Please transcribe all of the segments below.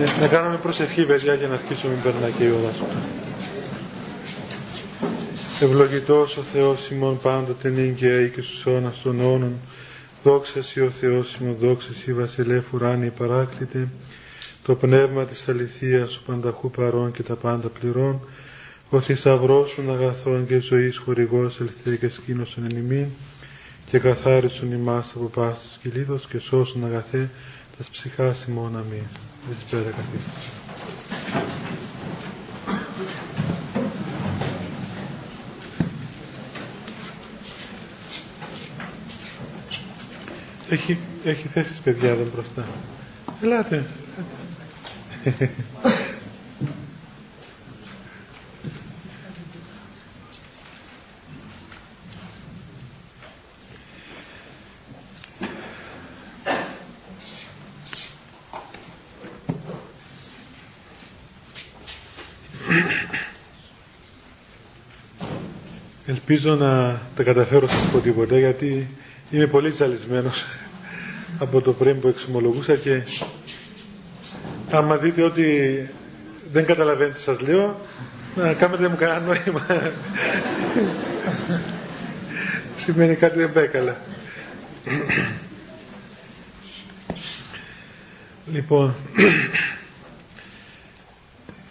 Ε, να κάνουμε προσευχή παιδιά για να αρχίσουμε περνά και η ώρα σου. Ευλογητός ο Θεός ημών πάντοτε νύγκαια και στους αιώνας των αιώνων. Δόξα Σύ ο Θεός ημών, δόξα Σύ βασιλεύ ουράνιε παράκλητε. Το πνεύμα της αληθείας ο πανταχού παρών και τα πάντα πληρών. Ο θησαυρός σου αγαθών και ζωής χορηγός ελθέ και σκήνωσον εν ημίν και καθάρισον ημάς από πάσης κυλίδος και σώσον αγαθέ τας ψυχάς ημών αμήν. Δεσπέρα καθίστε. Έχει, έχει θέσεις παιδιά εδώ μπροστά. Ελάτε. Ελπίζω να τα καταφέρω σας πω τίποτα γιατί είμαι πολύ ζαλισμένος από το πριν που εξομολογούσα και άμα δείτε ότι δεν καταλαβαίνετε τι σας λέω να κάνετε μου κανένα νόημα. Σημαίνει κάτι δεν πάει καλά. Λοιπόν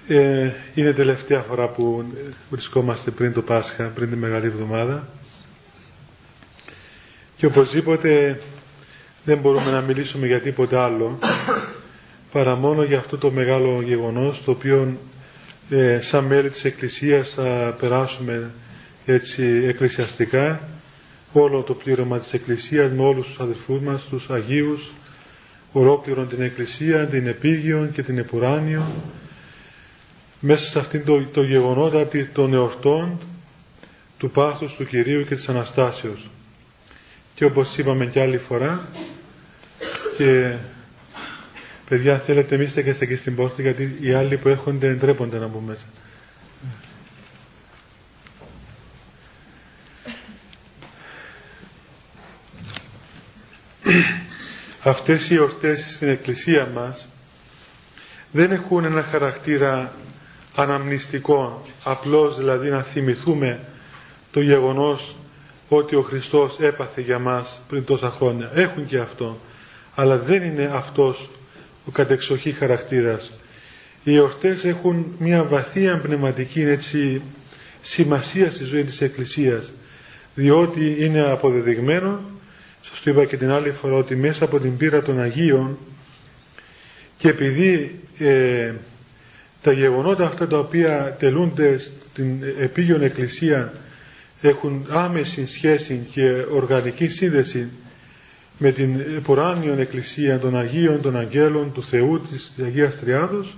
ε, είναι τελευταία φορά που βρισκόμαστε πριν το Πάσχα, πριν τη Μεγάλη Εβδομάδα. Και οπωσδήποτε δεν μπορούμε να μιλήσουμε για τίποτα άλλο παρά μόνο για αυτό το μεγάλο γεγονός το οποίο ε, σαν μέλη της Εκκλησίας θα περάσουμε έτσι εκκλησιαστικά. Όλο το πλήρωμα της Εκκλησίας με όλους τους αδελφούς μας, τους Αγίους ολόκληρον την Εκκλησία, την Επίγειον και την Επουράνιο μέσα σε αυτήν το, το γεγονότα των εορτών του πάθους του Κυρίου και της Αναστάσεως. Και όπως είπαμε και άλλη φορά και παιδιά θέλετε εμείς και και στην πόρτα γιατί οι άλλοι που έρχονται ντρέπονται να μπουν μέσα. Αυτές οι εορτές στην Εκκλησία μας δεν έχουν ένα χαρακτήρα αναμνηστικό, απλώς δηλαδή να θυμηθούμε το γεγονός ότι ο Χριστός έπαθε για μας πριν τόσα χρόνια. Έχουν και αυτό, αλλά δεν είναι αυτός ο κατεξοχή χαρακτήρας. Οι εορτές έχουν μια βαθία πνευματική έτσι, σημασία στη ζωή της Εκκλησίας, διότι είναι αποδεδειγμένο, σας το είπα και την άλλη φορά, ότι μέσα από την πείρα των Αγίων και επειδή ε, τα γεγονότα αυτά τα οποία τελούνται στην επίγειον εκκλησία έχουν άμεση σχέση και οργανική σύνδεση με την εποράνιον εκκλησία των Αγίων, των Αγγέλων, του Θεού, της Αγίας Τριάδος.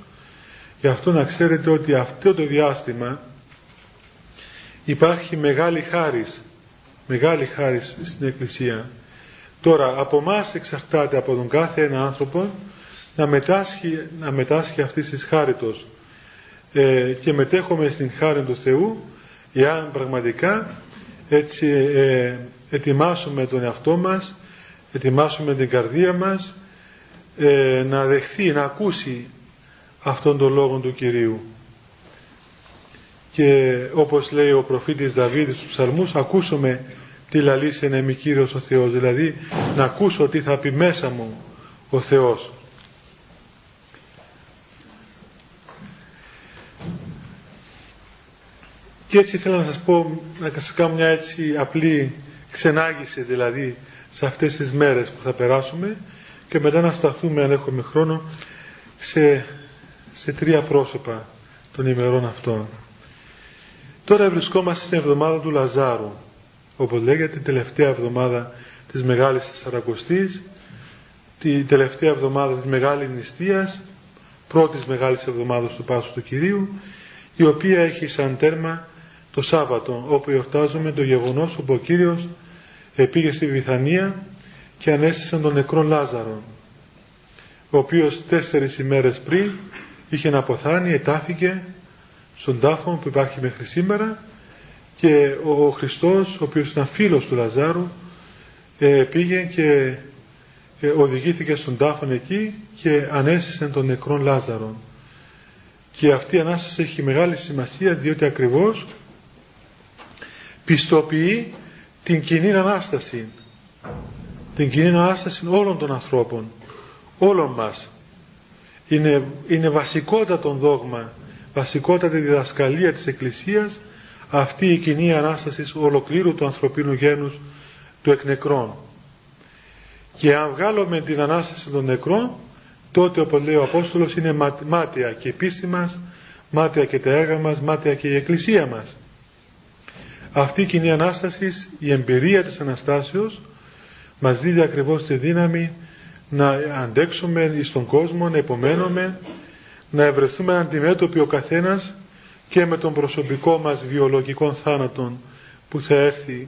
Γι' αυτό να ξέρετε ότι αυτό το διάστημα υπάρχει μεγάλη χάρις μεγάλη χάρις στην Εκκλησία. Τώρα από εμάς εξαρτάται από τον κάθε ένα άνθρωπο να μετάσχει, να μετάσχει αυτής της χάριτος ε, και μετέχουμε στην χάρη του Θεού εάν πραγματικά έτσι ε, ετοιμάσουμε τον εαυτό μας ετοιμάσουμε την καρδία μας ε, να δεχθεί, να ακούσει αυτόν τον λόγο του Κυρίου. Και όπως λέει ο προφήτης Δαβίδ στους ψαλμούς ακούσουμε τι λαλήσει να είμαι Κύριος ο Θεός δηλαδή να ακούσω τι θα πει μέσα μου ο Θεός Και έτσι ήθελα να σας πω, να σας κάνω μια έτσι απλή ξενάγηση δηλαδή σε αυτές τις μέρες που θα περάσουμε και μετά να σταθούμε αν έχουμε χρόνο σε, σε τρία πρόσωπα των ημερών αυτών. Τώρα βρισκόμαστε στην εβδομάδα του Λαζάρου, όπως λέγεται, την τελευταία εβδομάδα της Μεγάλης Σαρακοστής, τη τελευταία εβδομάδα της Μεγάλης Νηστείας, πρώτης Μεγάλης Εβδομάδας του Πάσου του Κυρίου, η οποία έχει σαν τέρμα το Σάββατο όπου εορτάζουμε το γεγονός όπου ο Κύριος πήγε στη Βιθανία και ανέστησε τον νεκρό Λάζαρο ο οποίος τέσσερις ημέρες πριν είχε να αποθάνει, ετάφηκε στον τάφο που υπάρχει μέχρι σήμερα και ο Χριστός ο οποίος ήταν φίλος του Λαζάρου ε, πήγε και ε, οδηγήθηκε στον τάφον εκεί και ανέστησε τον νεκρόν Λάζαρον. Και αυτή η Ανάσταση έχει μεγάλη σημασία διότι ακριβώς πιστοποιεί την κοινή Ανάσταση. Την κοινή Ανάσταση όλων των ανθρώπων, όλων μας. Είναι, είναι βασικότατο δόγμα, βασικότατη διδασκαλία της Εκκλησίας αυτή η κοινή Ανάσταση ολοκλήρου του ανθρωπίνου γένους του εκνεκρών. Και αν βγάλουμε την Ανάσταση των νεκρών, τότε όπως λέει ο Απόστολος είναι μάτια και η πίστη μας, μάτια και τα έργα μας, μάτια και η Εκκλησία μας. Αυτή η κοινή Ανάστασης, η εμπειρία της Αναστάσεως, μας δίδει ακριβώς τη δύναμη να αντέξουμε στον κόσμο, να υπομένουμε, να ευρεθούμε αντιμέτωποι ο καθένας και με τον προσωπικό μας βιολογικό θάνατο που θα έρθει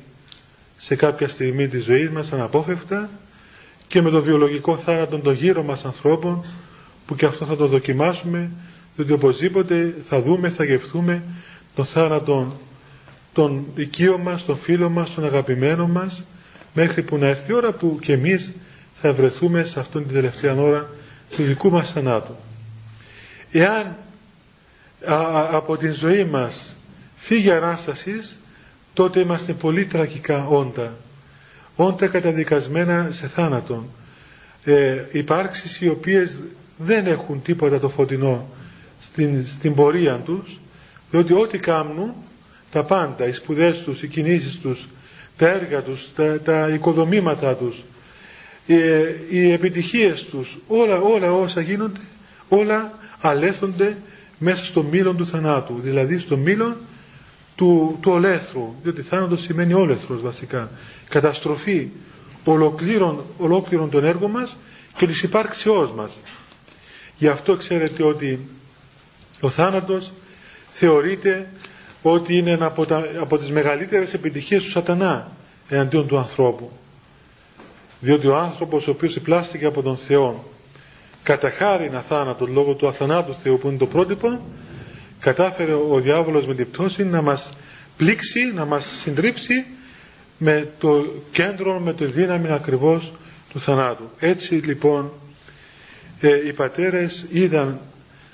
σε κάποια στιγμή της ζωής μας αναπόφευκτα και με τον βιολογικό θάνατο των γύρω μας ανθρώπων που και αυτό θα το δοκιμάσουμε διότι οπωσδήποτε θα δούμε, θα γευθούμε τον θάνατο των οικείων μας, των φίλων μας, των αγαπημένων μας μέχρι που να έρθει η ώρα που και εμείς θα βρεθούμε σε αυτόν την τελευταία ώρα του δικού μας θανάτου. Εάν από την ζωή μας φύγει Ανάστασης τότε είμαστε πολύ τραγικά όντα όντα καταδικασμένα σε θάνατον ε, υπάρξεις οι οποίες δεν έχουν τίποτα το φωτεινό στην, στην πορεία τους διότι ό,τι κάνουν τα πάντα, οι σπουδές τους, οι κινήσεις τους τα έργα τους, τα, τα οικοδομήματα τους ε, οι επιτυχίες τους όλα, όλα όσα γίνονται όλα αλέθονται μέσα στο μήλον του θανάτου δηλαδή στο μήλον του, του ολέθρου διότι θάνατος σημαίνει όλεθρος βασικά. Καταστροφή ολοκλήρων, ολόκληρων των έργων μας και της υπάρξεώς μας. Γι' αυτό ξέρετε ότι ο θάνατος θεωρείται ότι είναι ένα από, τα, από τις μεγαλύτερες επιτυχίες του σατανά εναντίον του ανθρώπου διότι ο άνθρωπος ο οποίος πλάστηκε από τον Θεό κατά χάρη αθάνατο λόγω του αθανάτου Θεού που είναι το πρότυπο κατάφερε ο διάβολος με την πτώση να μας πλήξει, να μας συντρίψει με το κέντρο, με το δύναμη ακριβώς του θανάτου. Έτσι λοιπόν ε, οι πατέρες είδαν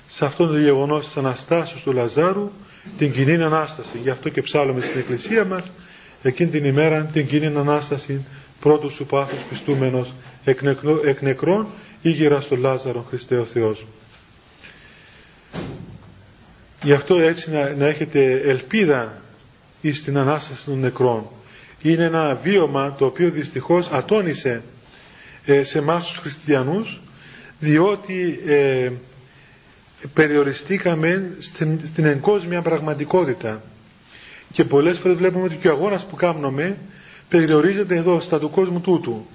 σε αυτό το γεγονός της Αναστάσεως του Λαζάρου την κοινή Ανάσταση. Γι' αυτό και ψάλουμε στην Εκκλησία μας εκείνη την ημέρα την κοινή Ανάσταση πρώτου σου πάθους πιστούμενος εκ νεκρών ήγερα στον Λάζαρο Χριστέ ο Θεός. Γι' αυτό έτσι να, να έχετε ελπίδα στην Ανάσταση των νεκρών. Είναι ένα βίωμα το οποίο δυστυχώς ατόνισε ε, σε εμάς τους χριστιανούς διότι ε, περιοριστήκαμε στην, στην εγκόσμια πραγματικότητα και πολλές φορές βλέπουμε ότι και ο αγώνας που κάνουμε περιορίζεται εδώ στα του κόσμου τούτου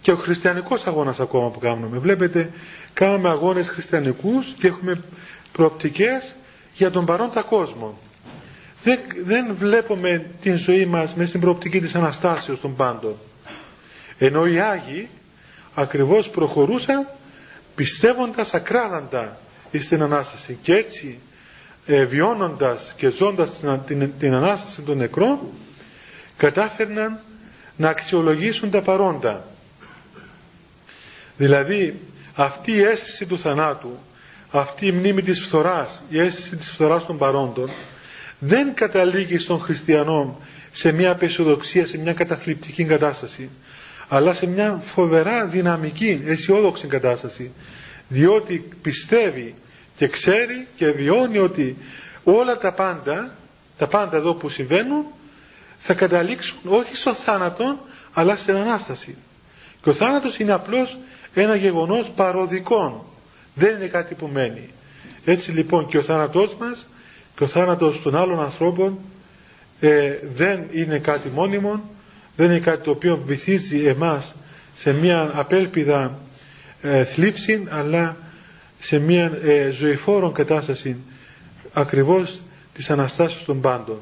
και ο χριστιανικός αγώνας ακόμα που κάνουμε. Βλέπετε, κάνουμε αγώνες χριστιανικούς και έχουμε προοπτικές για τον παρόντα κόσμο. Δεν, δεν βλέπουμε την ζωή μας με στην προοπτική της Αναστάσεως των πάντων. Ενώ οι Άγιοι ακριβώς προχωρούσαν πιστεύοντας ακράδαντα στην Ανάσταση. Και έτσι ε, βιώνοντας και ζώντας την, την, την Ανάσταση των νεκρών κατάφερναν να αξιολογήσουν τα παρόντα. Δηλαδή αυτή η αίσθηση του θανάτου, αυτή η μνήμη της φθοράς, η αίσθηση της φθοράς των παρόντων δεν καταλήγει στον χριστιανό σε μια απεσιοδοξία, σε μια καταθλιπτική κατάσταση αλλά σε μια φοβερά δυναμική, αισιόδοξη κατάσταση διότι πιστεύει και ξέρει και βιώνει ότι όλα τα πάντα τα πάντα εδώ που συμβαίνουν θα καταλήξουν όχι στον θάνατο αλλά στην Ανάσταση. Και ο θάνατος είναι απλώς ένα γεγονός παροδικών. Δεν είναι κάτι που μένει. Έτσι λοιπόν και ο θάνατός μας και ο θάνατος των άλλων ανθρώπων ε, δεν είναι κάτι μόνιμο δεν είναι κάτι το οποίο βυθίζει εμάς σε μια απέλπιδα ε, θλίψη αλλά σε μια ε, ζωηφόρον κατάσταση ακριβώς της Αναστάσεως των πάντων.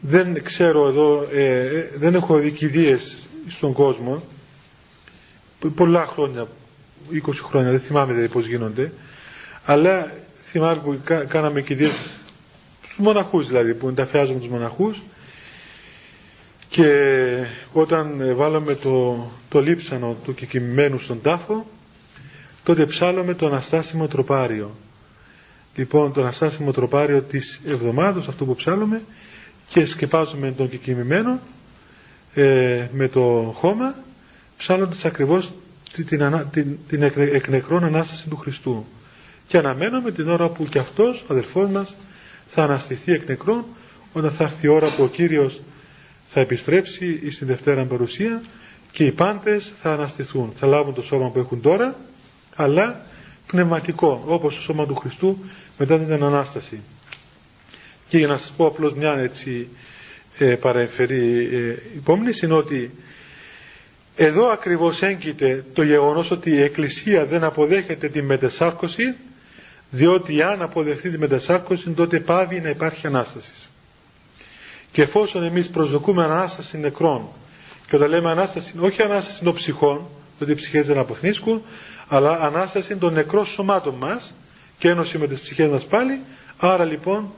Δεν ξέρω εδώ ε, ε, δεν έχω δει στον κόσμο. Πολλά χρόνια 20 χρόνια δεν θυμάμαι δηλαδή πως γίνονται. Αλλά θυμάμαι που κάναμε κηδείες στους μοναχούς δηλαδή που ενταφιάζουμε τους μοναχούς. Και όταν βάλαμε το, το λείψανο του κεκοιμημένου στον τάφο τότε ψάλαμε το Αναστάσιμο τροπάριο. Λοιπόν το Αναστάσιμο τροπάριο της εβδομάδος αυτό που ψάλουμε και σκεπάζουμε τον κεκοιμημένο ε, με το χώμα ψάλλοντας ακριβώς την, την, την εκνεκρόν Ανάσταση του Χριστού. Και αναμένουμε την ώρα που και αυτός ο αδελφός μας θα αναστηθεί εκ νεκρών όταν θα έρθει η ώρα που ο Κύριος θα επιστρέψει στην Δευτέρα παρουσία και οι πάντες θα αναστηθούν θα λάβουν το σώμα που έχουν τώρα αλλά πνευματικό όπως το σώμα του Χριστού μετά την Ανάσταση και για να σας πω απλώς μια έτσι ε, παρεμφερή ε, υπόμνηση είναι ότι εδώ ακριβώς έγκυται το γεγονός ότι η Εκκλησία δεν αποδέχεται τη μετεσάρκωση διότι αν αποδεχθεί τη μετεσάρκωση τότε πάβει να υπάρχει Ανάσταση. Και εφόσον εμείς προσδοκούμε Ανάσταση νεκρών και όταν λέμε Ανάσταση, όχι Ανάσταση των ψυχών, διότι οι ψυχές δεν αποθνίσκουν, αλλά Ανάσταση των νεκρών σωμάτων μας και ένωση με τις ψυχές μας πάλι, άρα λοιπόν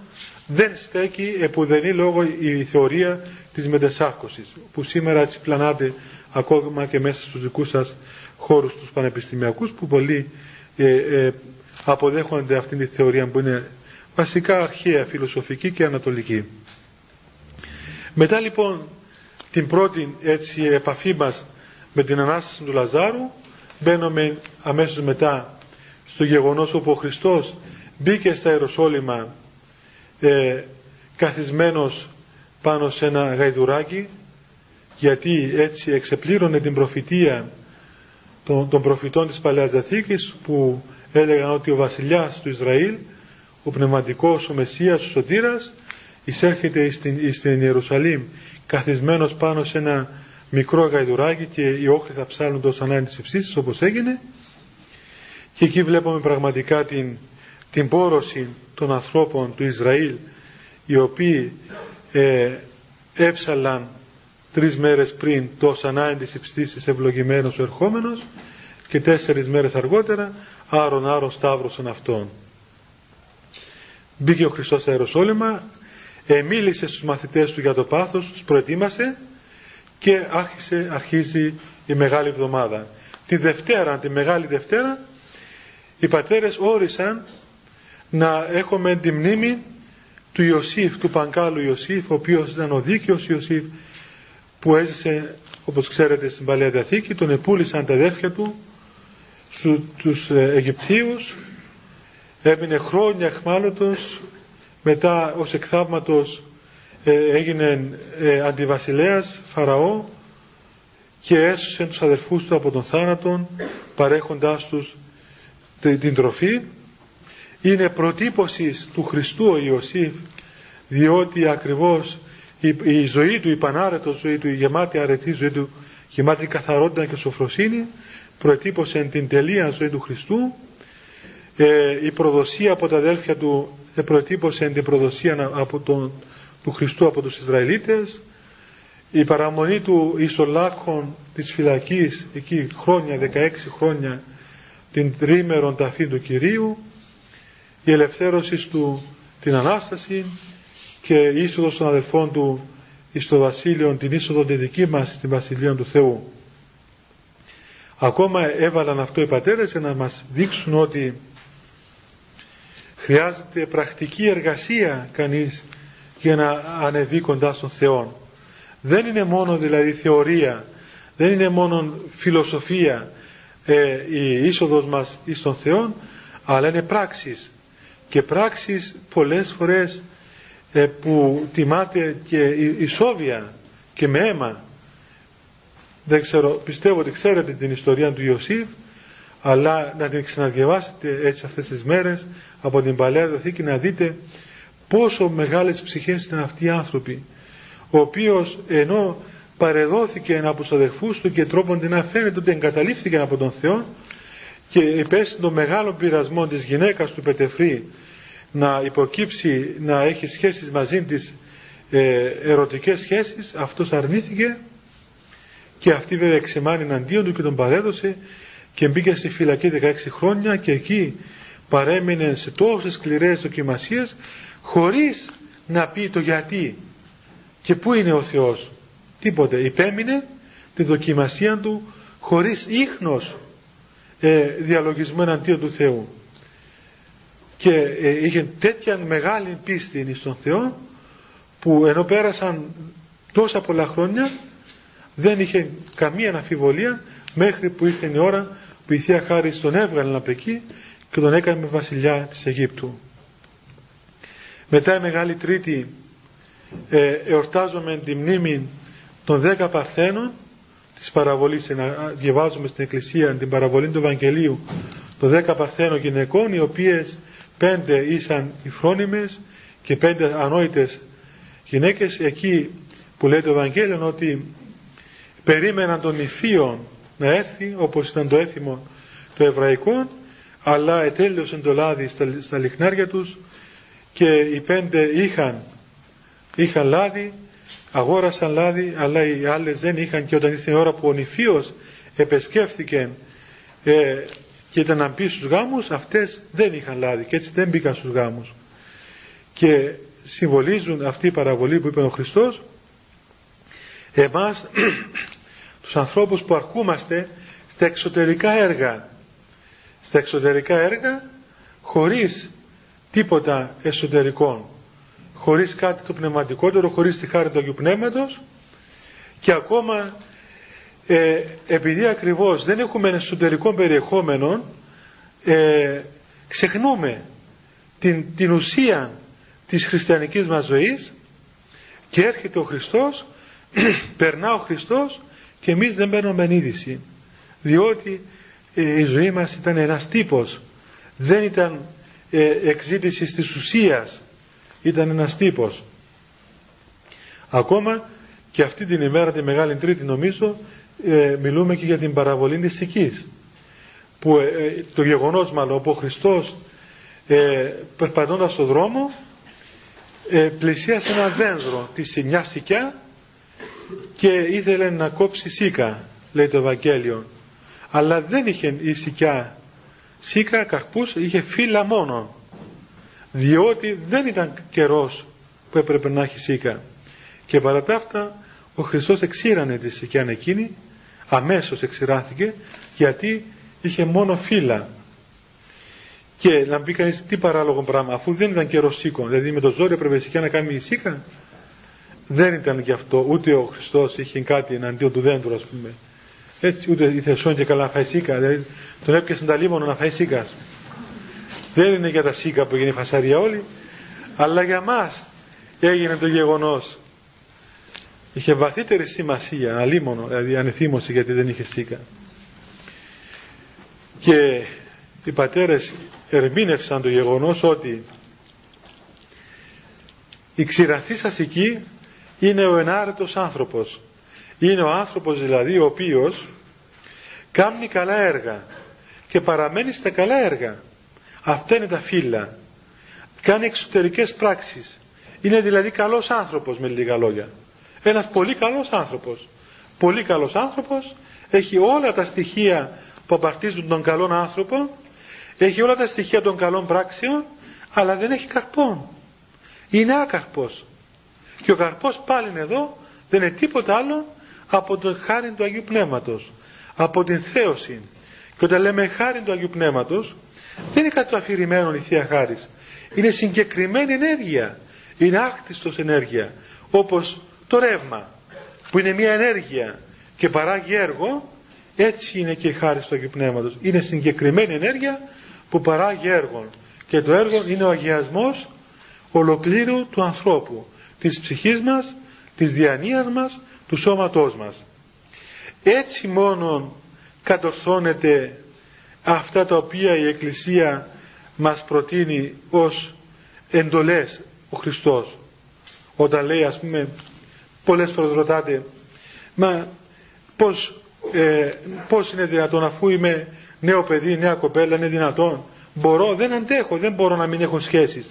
δεν στέκει επουδενή λόγω η θεωρία της μετεσάρκωσης που σήμερα έτσι πλανάται ακόμα και μέσα στους δικούς σας χώρους τους πανεπιστημιακούς που πολλοί ε, ε, αποδέχονται αυτήν τη θεωρία που είναι βασικά αρχαία φιλοσοφική και ανατολική. Μετά λοιπόν την πρώτη έτσι επαφή μας με την Ανάσταση του Λαζάρου μπαίνουμε αμέσως μετά στο γεγονός όπου ο Χριστός μπήκε στα Ιεροσόλυμα ε, καθισμένος πάνω σε ένα γαϊδουράκι γιατί έτσι εξεπλήρωνε την προφητεία των, των προφητών της Παλαιάς Διαθήκης που έλεγαν ότι ο βασιλιάς του Ισραήλ ο πνευματικός, ο Μεσσίας, ο Σωτήρας εισέρχεται στην, στην Ιερουσαλήμ καθισμένος πάνω σε ένα μικρό γαϊδουράκι και οι όχλοι θα ψάλουν τόσο ανάγκη της υψίσης όπως έγινε και εκεί βλέπουμε πραγματικά την, την πόρωση των ανθρώπων του Ισραήλ οι οποίοι ε, έψαλαν τρεις μέρες πριν το ανάγκη της υψίστης ευλογημένος ο ερχόμενος και τέσσερις μέρες αργότερα άρον άρον σταύρωσαν αυτόν. Μπήκε ο Χριστός στα Ιεροσόλυμα, μίλησε στους μαθητές του για το πάθος, τους προετοίμασε και άρχισε, αρχίζει η Μεγάλη Εβδομάδα. Τη Δευτέρα, τη Μεγάλη Δευτέρα, οι πατέρες όρισαν να έχουμε τη μνήμη του Ιωσήφ, του Παγκάλου Ιωσήφ, ο οποίος ήταν ο δίκαιος Ιωσήφ, που έζησε, όπως ξέρετε, στην Παλαιά Διαθήκη, τον επούλησαν τα αδέρφια του, στους ε, Αιγυπτίους, έμεινε χρόνια εχμάλωτος, μετά ως εκθαύματος ε, έγινε ε, αντιβασιλέας, φαραώ και έσωσε τους αδερφούς του από τον θάνατον παρέχοντάς τους την τροφή. Είναι προτύπωσης του Χριστού ο Ιωσήφ διότι ακριβώς η, ζωή του, η πανάρετος ζωή του, η γεμάτη αρετή ζωή του, γεμάτη καθαρότητα και σοφροσύνη προτύπωσε την τελεία ζωή του Χριστού. Ε, η προδοσία από τα αδέλφια του ε, προτύπωσε την προδοσία από τον, του Χριστού από τους Ισραηλίτες η παραμονή του ισολάκων της φυλακής εκεί χρόνια, 16 χρόνια την τρίμερον ταφή του Κυρίου η ελευθέρωση του την Ανάσταση και η είσοδος των αδελφών του εις το βασίλειο, την είσοδο τη δική μας στην Βασιλεία του Θεού. Ακόμα έβαλαν αυτό οι πατέρες για να μας δείξουν ότι χρειάζεται πρακτική εργασία κανείς για να ανεβεί κοντά στον Θεό. Δεν είναι μόνο δηλαδή θεωρία, δεν είναι μόνο φιλοσοφία ε, η είσοδος μας εις τον Θεό, αλλά είναι πράξεις. Και πράξεις πολλές φορές ε, που τιμάται και ισόβια και με αίμα. Δεν ξέρω, πιστεύω ότι ξέρετε την ιστορία του Ιωσήφ, αλλά να την ξαναδιαβάσετε έτσι αυτές τις μέρες από την Παλαιά Διαθήκη να δείτε πόσο μεγάλες ψυχές ήταν αυτοί οι άνθρωποι ο οποίος ενώ παρεδόθηκε από τους αδερφούς του και τρόπον να φαίνεται ότι εγκαταλείφθηκε από τον Θεό και υπέστη τον μεγάλο πειρασμό της γυναίκας του Πετεφρή να υποκύψει να έχει σχέσεις μαζί της ε, ερωτικές σχέσεις αυτός αρνήθηκε και αυτή βέβαια εξεμάνει εναντίον του και τον παρέδωσε και μπήκε στη φυλακή 16 χρόνια και εκεί παρέμεινε σε τόσες σκληρές δοκιμασίες χωρίς να πει το γιατί. Και πού είναι ο Θεός; Τίποτε. Υπέμεινε τη δοκιμασία του χωρίς ίχνος ε, διαλογισμό εναντίον του Θεού. Και ε, είχε τέτοια μεγάλη πίστη στον Θεό που ενώ πέρασαν τόσα πολλά χρόνια δεν είχε καμία αμφιβολία μέχρι που ήρθε η ώρα που η Θεία Χάρη τον έβγαλε από εκεί και τον έκανε βασιλιά της Αιγύπτου. Μετά η Μεγάλη Τρίτη ε, εορτάζουμε τη μνήμη των δέκα Παρθένων της παραβολής, διαβάζουμε στην Εκκλησία την παραβολή του Ευαγγελίου των δέκα Παρθένων γυναικών οι οποίες πέντε ήσαν οι φρόνιμες και πέντε ανόητες γυναίκες. Εκεί που λέει το Ευαγγέλιο ότι περίμεναν τον Ιφίον να έρθει όπως ήταν το έθιμο το εβραϊκό αλλά ετέλειωσαν το λάδι στα, στα λιχνάρια τους και οι πέντε είχαν, είχαν λάδι αγόρασαν λάδι αλλά οι άλλες δεν είχαν. Και όταν ήρθε η ώρα που ο νηφίος επεσκέφθηκε ε, και ήταν να μπει στους γάμους αυτές δεν είχαν λάδι και έτσι δεν μπήκαν στους γάμους. Και συμβολίζουν αυτή η παραβολή που είπε ο Χριστός εμάς τους ανθρώπους που αρκούμαστε στα εξωτερικά έργα. Στα εξωτερικά έργα χωρίς τίποτα εσωτερικό χωρίς κάτι το πνευματικότερο χωρίς τη χάρη του Αγίου Πνεύματος. Και ακόμα ε, επειδή ακριβώς δεν έχουμε εσωτερικό περιεχόμενο ε, ξεχνούμε την, την ουσία της χριστιανικής μας ζωής και έρχεται ο Χριστός περνά ο Χριστός και εμείς δεν παίρνουμε είδηση. Διότι ε, η ζωή μας ήταν ένας τύπος. Δεν ήταν ε, εξήτηση της ουσίας ήταν ένας τύπος. Ακόμα και αυτή την ημέρα τη Μεγάλη Τρίτη νομίζω ε, μιλούμε και για την παραβολή της Σικής που ε, ε, το γεγονός μάλλον όπου ο Χριστός ε, περπατώντας στον δρόμο ε, πλησίασε ένα δένδρο τη μια σικιά και ήθελε να κόψει σίκα λέει το Ευαγγέλιο. Αλλά δεν είχε η σικιά σίκα καρπούς είχε φύλλα μόνο. Διότι δεν ήταν καιρός που έπρεπε να έχει σίκα και παρά τα αυτά ο Χριστός εξήρανε τη σικιά εκείνη αμέσως εξηράθηκε γιατί είχε μόνο φύλλα. Και να πει κανείς τι παράλογο πράγμα αφού δεν ήταν καιρός σίκο δηλαδή με το ζόρι έπρεπε η σικιά να κάνει η σίκα δεν ήταν γι' αυτό ούτε ο Χριστός είχε κάτι εναντίον του δέντρου ας πούμε έτσι ούτε η Θεσόν και καλά να φάει σίκα δηλαδή τον έπιασε τα λίμωνα να φάει σίκας. Δεν είναι για τα σίκα που έγινε η φασαρία όλη αλλά για μας έγινε το γεγονός. Είχε βαθύτερη σημασία αλίμονο δηλαδή ανεθύμωση γιατί δεν είχε σίκα. Και οι πατέρες ερμήνευσαν το γεγονός ότι η ξηραθή σας εκεί είναι ο ενάρετος άνθρωπος είναι ο άνθρωπος δηλαδή ο οποίος κάνει καλά έργα και παραμένει στα καλά έργα. Αυτά είναι τα φύλλα. Κάνει εξωτερικές πράξεις. Είναι δηλαδή καλός άνθρωπος με λίγα λόγια. Ένας πολύ καλός άνθρωπος. Πολύ καλός άνθρωπος. Έχει όλα τα στοιχεία που απαρτίζουν τον καλόν άνθρωπο. Έχει όλα τα στοιχεία των καλών πράξεων αλλά δεν έχει καρπόν. Είναι άκαρπος. Και ο καρπός πάλι εδώ δεν είναι τίποτα άλλο από τον χάρη του Αγίου Πνεύματος από την θέωση. Και όταν λέμε χάρη του Αγίου Πνεύματος δεν είναι κάτι το αφηρημένο η Θεία Χάρις είναι συγκεκριμένη ενέργεια. Είναι άκτιστος ενέργεια όπως το ρεύμα που είναι μια ενέργεια και παράγει έργο. Έτσι είναι και η χάρη του Αγίου Πνεύματος. Είναι συγκεκριμένη ενέργεια που παράγει έργο και το έργο είναι ο αγιασμός ολοκλήρου του ανθρώπου της ψυχής μας, της διανοίας μας, του σώματός μας. Έτσι μόνο κατορθώνεται αυτά τα οποία η Εκκλησία μας προτείνει ως εντολές ο Χριστός. Όταν λέει ας πούμε πολλές φορές ρωτάτε μα πως, ε, πως είναι δυνατόν αφού είμαι νέο παιδί, νέα κοπέλα είναι δυνατόν; Μπορώ, δεν αντέχω, δεν μπορώ να μην έχω σχέσεις.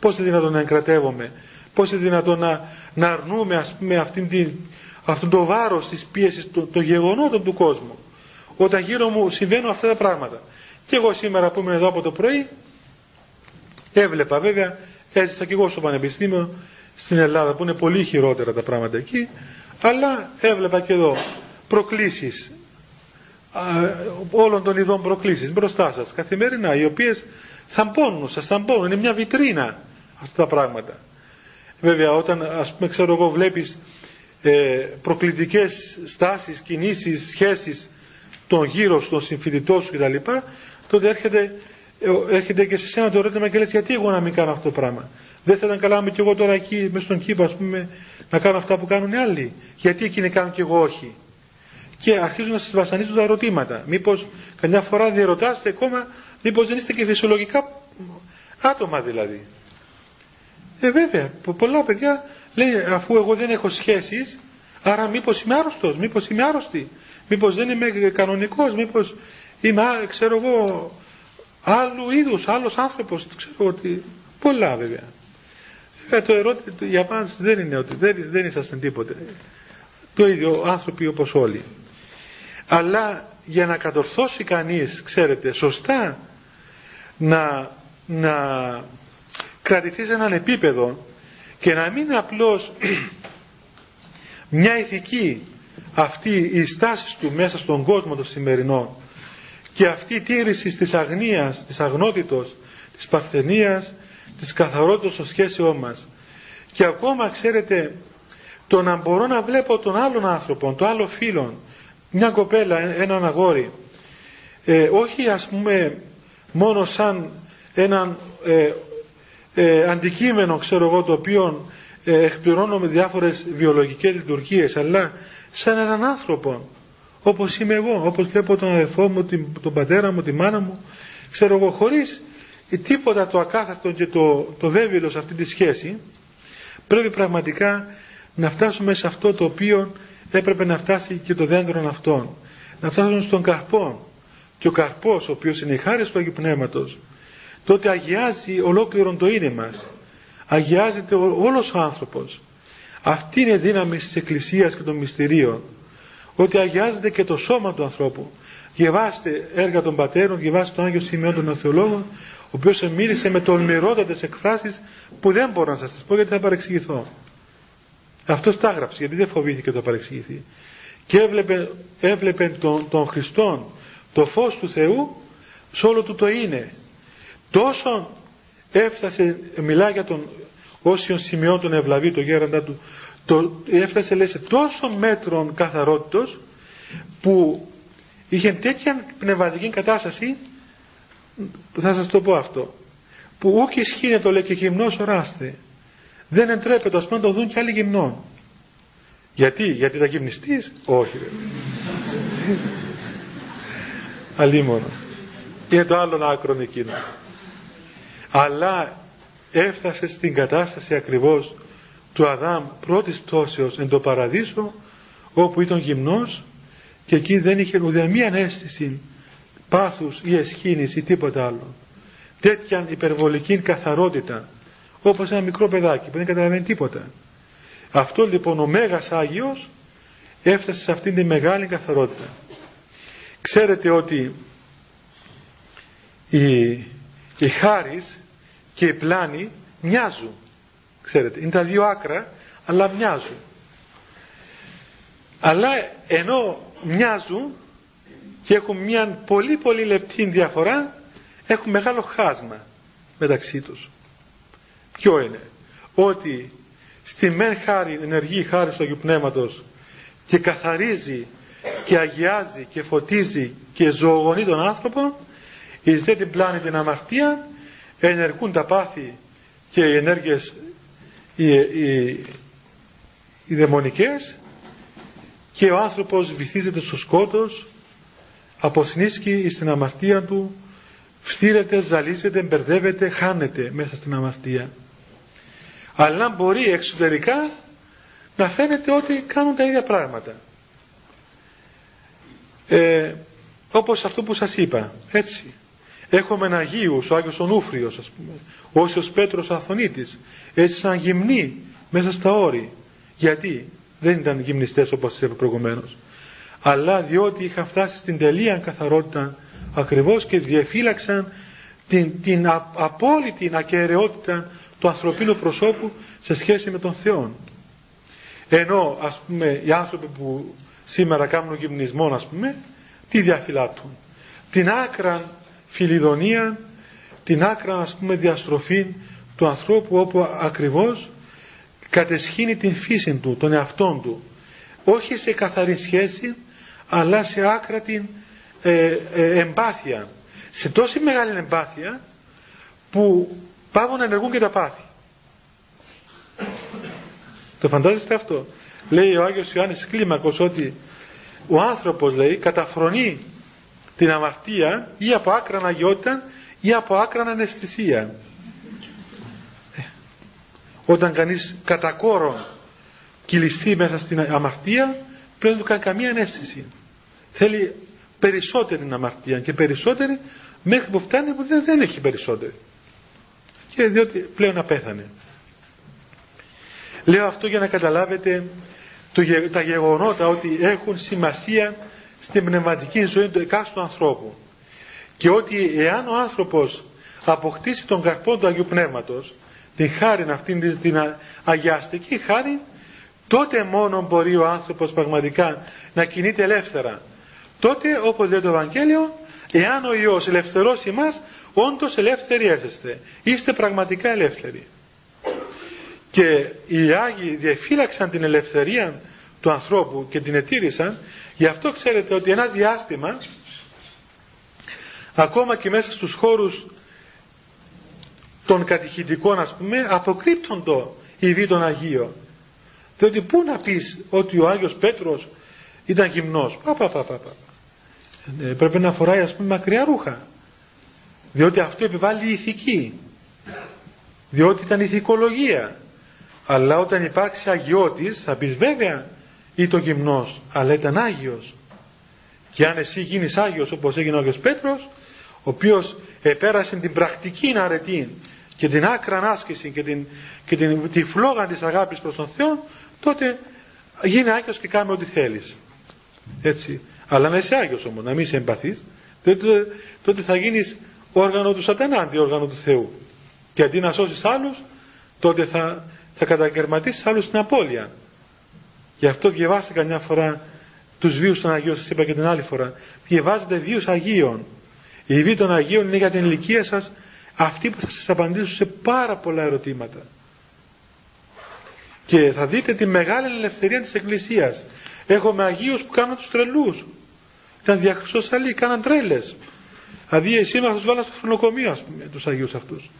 Πως είναι δυνατόν να εγκρατεύομαι; Πως είναι δυνατόν να, να αρνούμε ας πούμε αυτήν την, αυτόν το βάρος της πίεσης των, γεγονότων του κόσμου όταν γύρω μου συμβαίνουν αυτά τα πράγματα και εγώ σήμερα που είμαι εδώ από το πρωί έβλεπα βέβαια έζησα και εγώ στο πανεπιστήμιο στην Ελλάδα που είναι πολύ χειρότερα τα πράγματα εκεί Αλλά έβλεπα και εδώ προκλήσεις όλων των ειδών προκλήσεις μπροστά σας καθημερινά οι οποίες σαν πόνουν, σας σαν πόνουν, είναι μια βιτρίνα αυτά τα πράγματα. Βέβαια όταν ας πούμε ξέρω εγώ βλέπεις ε, προκλητικές στάσεις, κινήσεις, σχέσεις των γύρω των συμφιλητών σου κτλ τότε έρχεται, ε, έρχεται και σε σένα το ερώτημα και λες γιατί εγώ να μην κάνω αυτό το πράγμα; Δεν θα ήταν καλά είμαι και εγώ τώρα εκεί μέσα στον κήπο ας πούμε να κάνω αυτά που κάνουν οι άλλοι; Γιατί εκείνοι κάνουν και εγώ όχι; Και αρχίζουν να σας βασανίζουν τα ερωτήματα. Μήπως καμιά φορά διερωτάστε ακόμα μήπως δεν είστε και φυσιολογικά άτομα δηλαδή. Ε βέβαια πολλά παιδιά λέει αφού εγώ δεν έχω σχέσεις άρα μήπως είμαι άρρωστος, μήπως είμαι άρρωστη. Μήπως δεν είμαι κανονικός, μήπως είμαι ξέρω εγώ άλλου είδους, άλλος άνθρωπος, ξέρω ότι πολλά βέβαια. Ε, το ερώτημα για μας δεν είναι ότι δεν, δεν ήσασταν τίποτε. Το ίδιο άνθρωποι όπως όλοι. Αλλά για να κατορθώσει κανείς, ξέρετε, σωστά να, να κρατηθείς σε έναν επίπεδο και να μην είναι απλώς μια ηθική αυτή η στάση του μέσα στον κόσμο των σημερινών και αυτή η τήρηση της αγνίας, της αγνότητος, της παρθενίας, της καθαρότητας των σχέσεών μας. Και ακόμα ξέρετε το να μπορώ να βλέπω τον άλλον άνθρωπο, τον άλλο φίλον, μια κοπέλα, έναν αγόρι, ε, όχι ας πούμε μόνο σαν έναν ε, ε, αντικείμενο ξέρω εγώ το οποίο ε, εκπληρώνω με διάφορες βιολογικές λειτουργίες αλλά σαν έναν άνθρωπο όπως είμαι εγώ, όπως βλέπω τον αδερφό μου, τον πατέρα μου, τη μάνα μου ξέρω εγώ χωρίς τίποτα το ακάθαρτο και το, το βέβαιος σε αυτή τη σχέση πρέπει πραγματικά να φτάσουμε σε αυτό το οποίο έπρεπε να φτάσει και το δέντρο αυτών να φτάσουμε στον καρπό. Και ο καρπός ο οποίος είναι η χάρη του Αγίου Πνεύματος τότε αγιάζει ολόκληρον το είναι μας. Αγιάζεται όλος ο άνθρωπος. Αυτή είναι η δύναμη της Εκκλησίας και των μυστηρίων. Ότι αγιάζεται και το σώμα του ανθρώπου. Διαβάστε έργα των πατέρων διαβάστε τον Άγιο Σημειών των Θεολόγων ο οποίος μίλησε με τολμηρότατες εκφράσεις που δεν μπορώ να σας τις πω γιατί θα παρεξηγηθώ. Αυτός τα έγραψε γιατί δεν φοβήθηκε το παρεξηγηθεί. Και έβλεπε, έβλεπε τον, τον Χριστόν το φως του Θεού σε όλο του το είναι τόσο έφτασε μιλάει για τον όσιον σημειών τον ευλαβή το γέραντα του το, έφτασε λέει σε τόσο μέτρων καθαρότητος που είχε τέτοια πνευματική κατάσταση θα σας το πω αυτό που ούκ ισχύει το λέει και γυμνός οράστε. Δεν εντρέπεται ας πούμε να το δουν και άλλοι γυμνών. Γιατί, γιατί θα γυμνιστείς όχι αλίμονος είναι το άλλο άκρο εκείνο αλλά έφτασε στην κατάσταση ακριβώς του Αδάμ πρώτης πτώσεως εν το παραδείσο όπου ήταν γυμνός και εκεί δεν είχε ουδέμια αίσθηση πάθους ή εσχήνης ή τίποτα άλλο. Τέτοια υπερβολική καθαρότητα όπως ένα μικρό παιδάκι που δεν καταλαβαίνει τίποτα. Αυτό λοιπόν ο Μέγας Άγιος έφτασε σε αυτήν τη μεγάλη καθαρότητα. Ξέρετε ότι η, η χάρις και η πλάνη μοιάζουν. Ξέρετε είναι τα δύο άκρα αλλά μοιάζουν. Αλλά ενώ μοιάζουν και έχουν μια πολύ πολύ λεπτή διαφορά έχουν μεγάλο χάσμα μεταξύ τους. Ποιο είναι; Ότι στη μεν χάρη ενεργεί η χάρη του Αγίου Πνεύματος και καθαρίζει και αγιάζει και φωτίζει και ζωογονεί τον άνθρωπο εις δε την πλάνη την αμαρτία ενεργούν τα πάθη και οι ενέργειες οι, οι, οι δαιμονικές και ο άνθρωπος βυθίζεται στο σκότος αποσνίσκει στην αμαρτία του φθήρεται, ζαλίζεται, μπερδεύεται, χάνεται μέσα στην αμαρτία. Αλλά μπορεί εξωτερικά να φαίνεται ότι κάνουν τα ίδια πράγματα. Ε, όπως αυτό που σας είπα έτσι έχουμε Αγίους, ο Άγιος Ονούφριος ας πούμε ο Όσιος Πέτρος Αθωνίτης. Έτσι σαν γυμνοί μέσα στα όρη. Γιατί δεν ήταν γυμνιστές όπως είπα προηγουμένως. Αλλά διότι είχαν φτάσει στην τελεία καθαρότητα ακριβώς και διαφύλαξαν την, την απόλυτη ακαιρεότητα του ανθρωπίνου προσώπου σε σχέση με τον Θεό. ενώ ας πούμε οι άνθρωποι που σήμερα κάνουν γυμνισμό ας πούμε τι διαφυλάττουν. Την άκρα φιλιδονία την άκρα ας πούμε διαστροφή του ανθρώπου όπου ακριβώς κατεσχύνει την φύση του, τον εαυτόν του. Όχι σε καθαρή σχέση αλλά σε άκρατη ε, ε, εμπάθεια. Σε τόση μεγάλη εμπάθεια που πάγουν να ενεργούν και τα πάθη. Το φαντάζεστε αυτό; Λέει ο Άγιος Ιωάννης Κλίμακος ότι ο άνθρωπος λέει καταφρονεί την αμαρτία ή από άκρα αγιότητα ή από άκρα αναισθησία. Ε, όταν κανείς κατά κόρον κυλιστεί μέσα στην αμαρτία πρέπει να του κάνει καμία ανέστηση. Θέλει περισσότερη αμαρτία και περισσότερη μέχρι που φτάνει που δεν, έχει περισσότερη. Και διότι πλέον απέθανε. Λέω αυτό για να καταλάβετε το, τα γεγονότα ότι έχουν σημασία στην πνευματική ζωή του εκάστου ανθρώπου. Και ότι εάν ο άνθρωπος αποκτήσει τον καρπό του Αγίου Πνεύματος την χάρη αυτήν την, την αγιαστική χάρη τότε μόνο μπορεί ο άνθρωπος πραγματικά να κινείται ελεύθερα. Τότε όπως λέει το Ευαγγέλιο εάν ο Υιός ελευθερώσει μας όντως ελεύθεροι έφεστε είστε πραγματικά ελεύθεροι. Και οι Άγιοι διαφύλαξαν την ελευθερία του ανθρώπου και την ετήρησαν γι' αυτό ξέρετε ότι ένα διάστημα ακόμα και μέσα στους χώρους των κατηχητικών ας πούμε αποκρύπτονται η βή των Αγίων. Διότι πού να πεις ότι ο Άγιος Πέτρος ήταν γυμνός. Πα, πα, πα, πα, πα. Ε, πρέπει να φοράει ας πούμε μακριά ρούχα. Διότι αυτό επιβάλλει ηθική. Διότι ήταν ηθικολογία. Αλλά όταν υπάρξει αγιώτης θα πεις βέβαια ήταν γυμνός αλλά ήταν Άγιος. Και αν εσύ γίνεις Άγιος όπως έγινε ο Άγιος Πέτρος ο οποίος επέρασε την πρακτική αρετή και την άκρα άσκηση και, την, και την, τη φλόγα της αγάπης προς τον Θεό τότε γίνει Άγιος και κάνε ό,τι θέλεις. Έτσι. Αλλά να είσαι Άγιος όμως να μην είσαι εμπαθής. Τότε, τότε θα γίνεις όργανο του σατανά αντί όργανο του Θεού. Και αντί να σώσεις άλλους τότε θα, θα κατακαιρματίσεις άλλους στην απώλεια γι' αυτό διαβάστε καμιά φορά τους βίους των Αγίων σας είπα και την άλλη φορά διαβάζετε βίους Αγίων. Η βή των Αγίων είναι για την ηλικία σας αυτή που θα σας απαντήσουν σε πάρα πολλά ερωτήματα. Και θα δείτε τη μεγάλη ελευθερία της Εκκλησίας. Έχουμε Αγίους που κάνουν τους τρελούς. Ήταν διαχρυσόσαλοι, κάναν τρέλες. Δηλαδή σήμερα θα τους βάλω στο φρονοκομείο ας πούμε τους Αγίους αυτούς.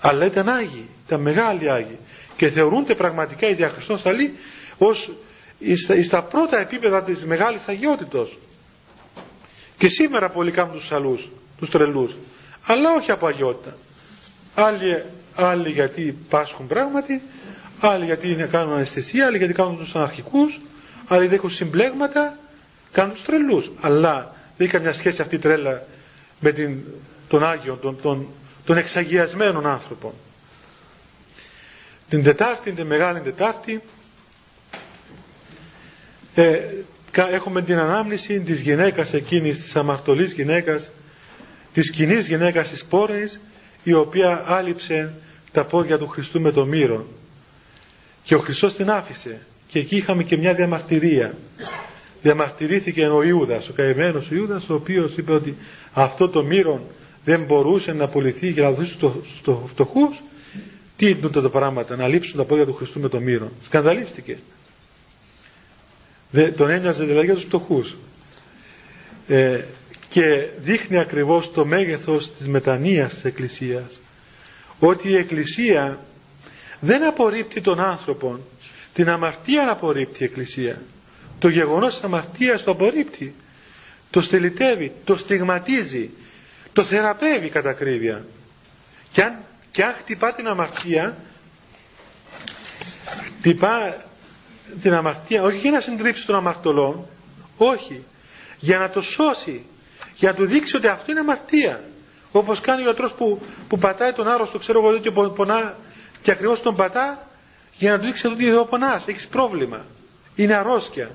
Αλλά ήταν Άγιοι, ήταν μεγάλοι Άγιοι. Και θεωρούνται πραγματικά οι διαχρυσόσαλοι ως στα πρώτα επίπεδα της μεγάλης αγιότητος. Και σήμερα πολλοί κάνουν τους αλούς, τους τρελούς. Αλλά όχι από αγιότητα. Άλλοι, άλλοι γιατί πάσχουν πράγματι άλλοι γιατί κάνουν αναισθησία άλλοι γιατί κάνουν τους αναρχικούς άλλοι γιατί έχουν συμπλέγματα κάνουν τους τρελούς. Αλλά δεν έχει καμιά σχέση αυτή η τρέλα με την, τον Άγιο τον, τον, τον εξαγιασμένων άνθρωπων την Τετάρτη, την Μεγάλη Τετάρτη ε, έχουμε την ανάμνηση της γυναίκας εκείνης της αμαρτωλής γυναίκας της κοινή γυναίκας της πόρνης η οποία άλυψε τα πόδια του Χριστού με το μύρο. Και ο Χριστός την άφησε. Και εκεί είχαμε και μια διαμαρτυρία. Διαμαρτυρήθηκε ο Ιούδας ο καημένος ο Ιούδας ο οποίος είπε ότι αυτό το μύρο δεν μπορούσε να πουληθεί για να δώσει στους στο φτωχούς. Τι είναι το πράγματα να λείψουν τα πόδια του Χριστού με το μύρο. Σκανδαλίστηκε τον ένοιαζε δηλαδή για τους φτωχούς. Ε, και δείχνει ακριβώς το μέγεθος της μετανοίας της Εκκλησίας ότι η Εκκλησία δεν απορρίπτει τον άνθρωπο την αμαρτία απορρίπτει η Εκκλησία. Το γεγονός της αμαρτίας το απορρίπτει το στελιτεύει, το στιγματίζει το θεραπεύει κατά ακρίβεια. Και αν, και αν χτυπά την αμαρτία χτυπά την αμαρτία όχι για να συντρίψει τον αμαρτωλό όχι. Για να το σώσει για να του δείξει ότι αυτό είναι αμαρτία. Όπως κάνει ο ιατρός που, που πατάει τον άρρωστο ξέρω εγώ και πονά και ακριβώς τον πατά για να του δείξει ότι εδώ πονάς έχεις πρόβλημα. Είναι αρρώστια.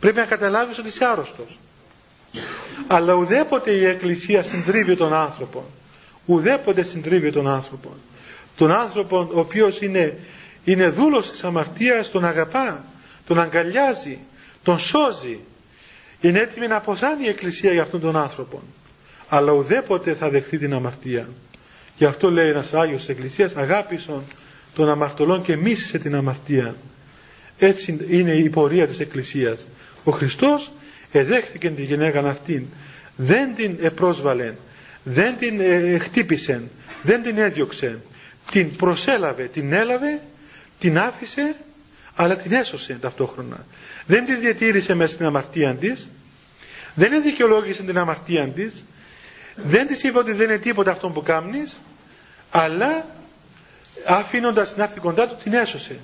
Πρέπει να καταλάβεις ότι είσαι άρρωστος. Αλλά ουδέποτε η Εκκλησία συντρίβει τον άνθρωπο ουδέποτε συντρίβει τον άνθρωπο τον άνθρωπο ο οποίος είναι είναι δούλος της αμαρτίας, τον αγαπά, τον αγκαλιάζει, τον σώζει. Είναι έτοιμη να αποζάνει η Εκκλησία για αυτόν τον άνθρωπο. Αλλά ουδέποτε θα δεχθεί την αμαρτία. Γι' αυτό λέει ένας Άγιος της Εκκλησίας αγάπησον των αμαρτωλών και μίσησε την αμαρτία. Έτσι είναι η πορεία της Εκκλησίας. Ο Χριστός εδέχθηκε την γυναίκα αυτήν. Δεν την επρόσβαλε, δεν την ε, χτύπησε, δεν την έδιωξε. Την προσέλαβε, την έλαβε, την άφησε, αλλά την έσωσε ταυτόχρονα. Δεν την διατήρησε μέσα στην αμαρτία της, δεν δικαιολόγησε την αμαρτία της, δεν της είπε ότι δεν είναι τίποτα αυτό που κάνεις, αλλά αφήνοντας την άρθει κοντά του την έσωσε.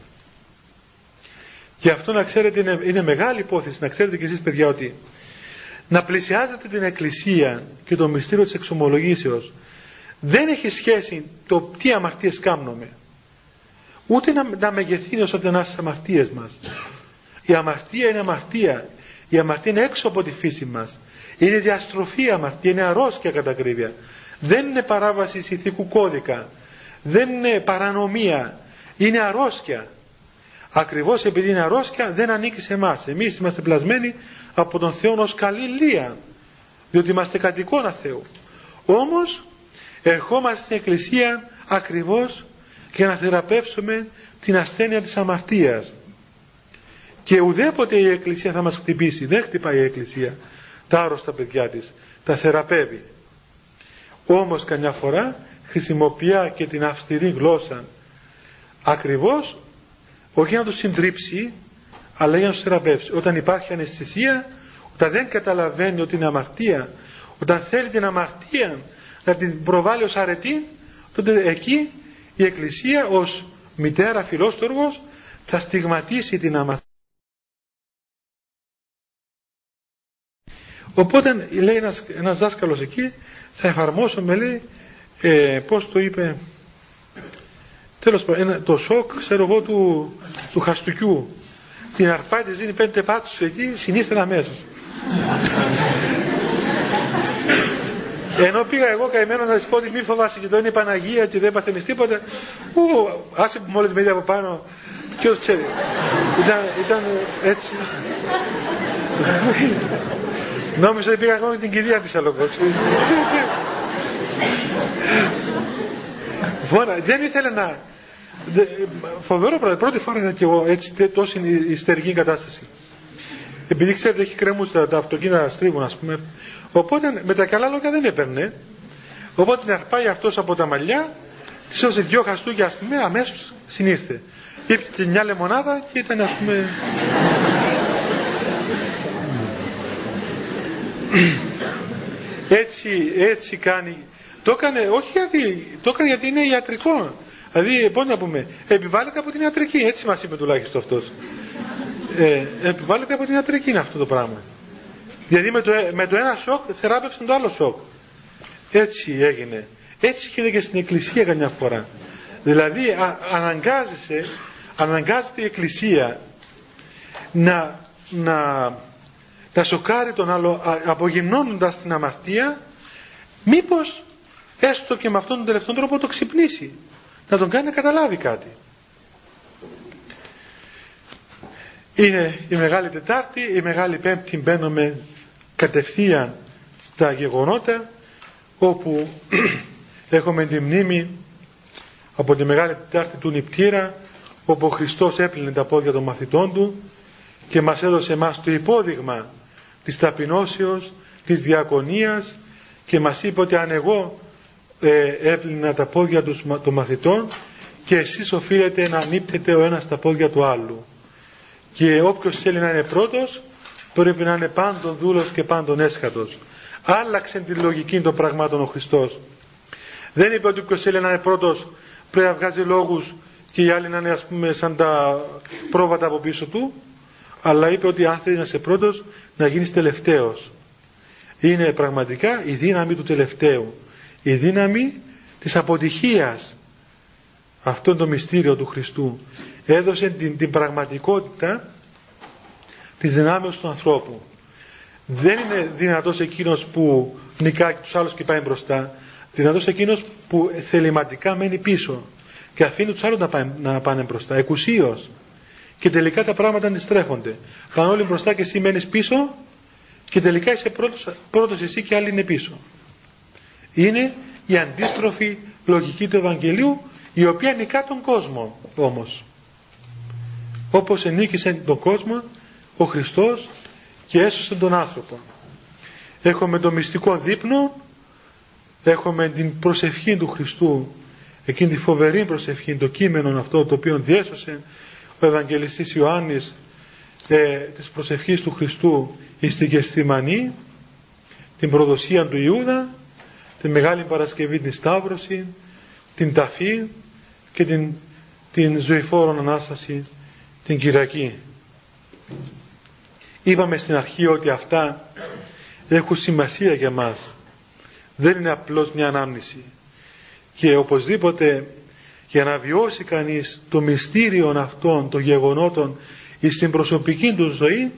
Και αυτό να ξέρετε είναι, είναι μεγάλη υπόθεση, να ξέρετε και εσείς παιδιά ότι να πλησιάζετε την Εκκλησία και το μυστήριο της εξομολογήσεως δεν έχει σχέση το τι αμαρτίες κάνουμε. Ούτε να, να μεγεθύνει ως ατενάς στις αμαρτίες μας. Η αμαρτία είναι αμαρτία. Η αμαρτία είναι έξω από τη φύση μας. Είναι διαστροφή η αμαρτία, είναι αρρώσκια κατά ακρίβεια. Δεν είναι παράβαση ηθικού κώδικα. Δεν είναι παρανομία. Είναι αρρώσκια. Ακριβώς επειδή είναι αρρώσκια δεν ανήκει σε εμάς. Εμείς είμαστε πλασμένοι από τον Θεό ως καλή λία. Διότι είμαστε κατ' εικόνα Θεού. Όμως ερχόμαστε στην Εκκλησία ακριβώς για να θεραπεύσουμε την ασθένεια της αμαρτίας. Και ουδέποτε η Εκκλησία θα μας χτυπήσει. Δεν χτυπάει η Εκκλησία τα άρρωστα παιδιά της. Τα θεραπεύει. Όμως καμιά φορά χρησιμοποιεί και την αυστηρή γλώσσα ακριβώς όχι να τους συντρίψει αλλά για να τους θεραπεύσει. Όταν υπάρχει αναισθησία, όταν δεν καταλαβαίνει ότι είναι αμαρτία, όταν θέλει την αμαρτία να την προβάλλει ως αρετή, τότε εκεί η Εκκλησία ως μητέρα φιλόστοργος θα στιγματίσει την αμαρτία. Οπότε λέει ένας, ένας δάσκαλος εκεί θα εφαρμόσουμε λέει ε, πώς το είπε τέλος πάντων το σοκ ξέρω εγώ του, του χαστούκιου την αρπάει της δίνει πέντε πάτους εκεί συνήθεν αμέσως ενώ πήγα εγώ καημένο να της πω ότι μη φοβάσαι και εδώ είναι η Παναγία και δεν παθαίνεις τίποτα ου, άσε που μόλις με είδε από πάνω ποιος ξέρει ήταν, ήταν έτσι νόμιζα ότι πήγα εγώ την κηδεία της αλλογός Βόρα, δεν ήθελε να φοβερό πράγμα. Πρώτη φορά είδα και εγώ έτσι τόσο ιστερική κατάσταση. Επειδή ξέρετε έχει κρέμους τα, τα αυτοκίνητα στρίβουν ας πούμε. Οπότε με τα καλά λόγια δεν έπαιρνε. Οπότε την αρπάει αυτός από τα μαλλιά, της έδωσε δυο χαστούκια ας πούμε αμέσως συνήρθε. Ήπια μια λεμονάδα και ήταν ας πούμε... έτσι, έτσι κάνει. Το έκανε, όχι γιατί, το έκανε γιατί είναι ιατρικό. Δηλαδή, πώς να πούμε, επιβάλλεται από την ιατρική, έτσι μας είπε τουλάχιστον αυτός. Ε, επιβάλλεται από την ιατρική είναι αυτό το πράγμα. Δηλαδή με το, με το ένα σοκ θεράπευσαν το άλλο σοκ. Έτσι έγινε. Έτσι γίνεται και στην εκκλησία καμιά φορά. Δηλαδή α, αναγκάζεσαι, αναγκάζεται η εκκλησία να, να, να σοκάρει τον άλλο απογυμνώνοντας την αμαρτία μήπως έστω και με αυτόν τον τελευταίο τρόπο το ξυπνήσει να τον κάνει να καταλάβει κάτι. Είναι η Μεγάλη Τετάρτη, η Μεγάλη Πέμπτη μπαίνουμε κατευθείαν στα γεγονότα όπου έχουμε τη μνήμη από τη Μεγάλη Τετάρτη του νηπτήρα όπου ο Χριστός έπλυνε τα πόδια των μαθητών του και μας έδωσε εμάς το υπόδειγμα της ταπεινώσεως, της διακονίας και μας είπε ότι αν εγώ ε, έπλυνα τα πόδια των μαθητών και εσείς οφείλετε να νύπτετε ο ένας τα πόδια του άλλου. Και όποιος θέλει να είναι πρώτος πρέπει να είναι πάντων δούλος και πάντων έσχατος. Άλλαξε τη λογική των πραγμάτων ο Χριστός. Δεν είπε ότι όποιος θέλει να είναι πρώτος πρέπει να βγάζει λόγους και οι άλλοι να είναι ας πούμε σαν τα πρόβατα από πίσω του αλλά είπε ότι αν θέλεις να είσαι πρώτος να γίνεις τελευταίος. Είναι πραγματικά η δύναμη του τελευταίου η δύναμη της αποτυχίας αυτό το μυστήριο του Χριστού έδωσε την, την πραγματικότητα της δυνάμεως του ανθρώπου δεν είναι δυνατός εκείνος που νικάει τους άλλους και πάει μπροστά δυνατός εκείνος που θεληματικά μένει πίσω και αφήνει τους άλλους να πάνε, να πάνε μπροστά, εκουσίως. Και τελικά τα πράγματα αντιστρέφονται. Πάνε όλοι μπροστά και εσύ μένεις πίσω και τελικά είσαι πρώτος, πρώτος εσύ και άλλοι είναι πίσω. Είναι η αντίστροφη λογική του Ευαγγελίου η οποία νικά τον κόσμο όμως. Όπως ενίκησε τον κόσμο ο Χριστός και έσωσε τον άνθρωπο. Έχουμε το μυστικό δείπνο, έχουμε την προσευχή του Χριστού, εκείνη τη φοβερή προσευχή, το κείμενο αυτό το οποίο διέσωσε ο Ευαγγελιστής Ιωάννης ε, της προσευχής του Χριστού στην Γεστημανή, την προδοσία του Ιούδα, τη Μεγάλη Παρασκευή την Σταύρωση, την Ταφή και την, την ζωηφόρον Ανάσταση την Κυριακή. Είπαμε στην αρχή ότι αυτά έχουν σημασία για μας. Δεν είναι απλώς μια ανάμνηση. Και οπωσδήποτε για να βιώσει κανείς το μυστήριο αυτών των γεγονότων στην προσωπική του ζωή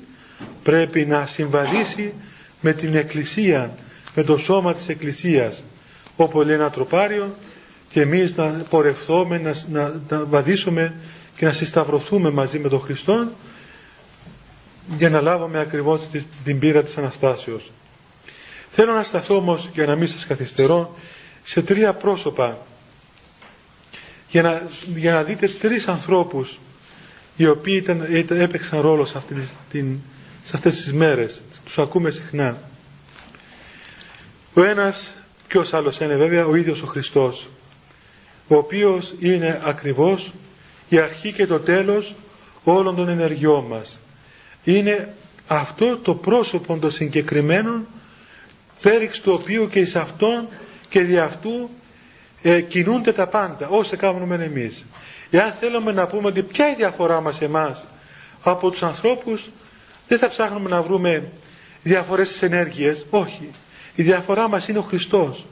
πρέπει να συμβαδίσει με την Εκκλησία, με το σώμα της Εκκλησίας όπου λέει ένα τροπάριο και εμείς να πορευθούμε, να, να, να βαδίσουμε και να συσταυρωθούμε μαζί με τον Χριστό για να λάβουμε ακριβώς την πείρα της Αναστάσεως. Θέλω να σταθώ όμως για να μην σας καθυστερώ σε τρία πρόσωπα για να, για να δείτε τρεις ανθρώπους οι οποίοι ήταν, έπαιξαν ρόλο σε, αυτή, την, σε αυτές τις μέρες. Τους ακούμε συχνά. Ο ένας, ποιος άλλος είναι βέβαια, ο ίδιος ο Χριστός, ο οποίος είναι ακριβώς η αρχή και το τέλος όλων των ενεργειών μας. Είναι αυτό το πρόσωπο των συγκεκριμένων πέριξ του οποίου και εις αυτόν και δι' αυτού ε, κινούνται τα πάντα όσα κάνουμε εμείς. Εάν θέλουμε να πούμε ότι ποια είναι η διαφορά μας εμάς από τους ανθρώπους δεν θα ψάχνουμε να βρούμε διαφορές στις ενέργειες. Όχι. Η διαφορά μας είναι ο Χριστός.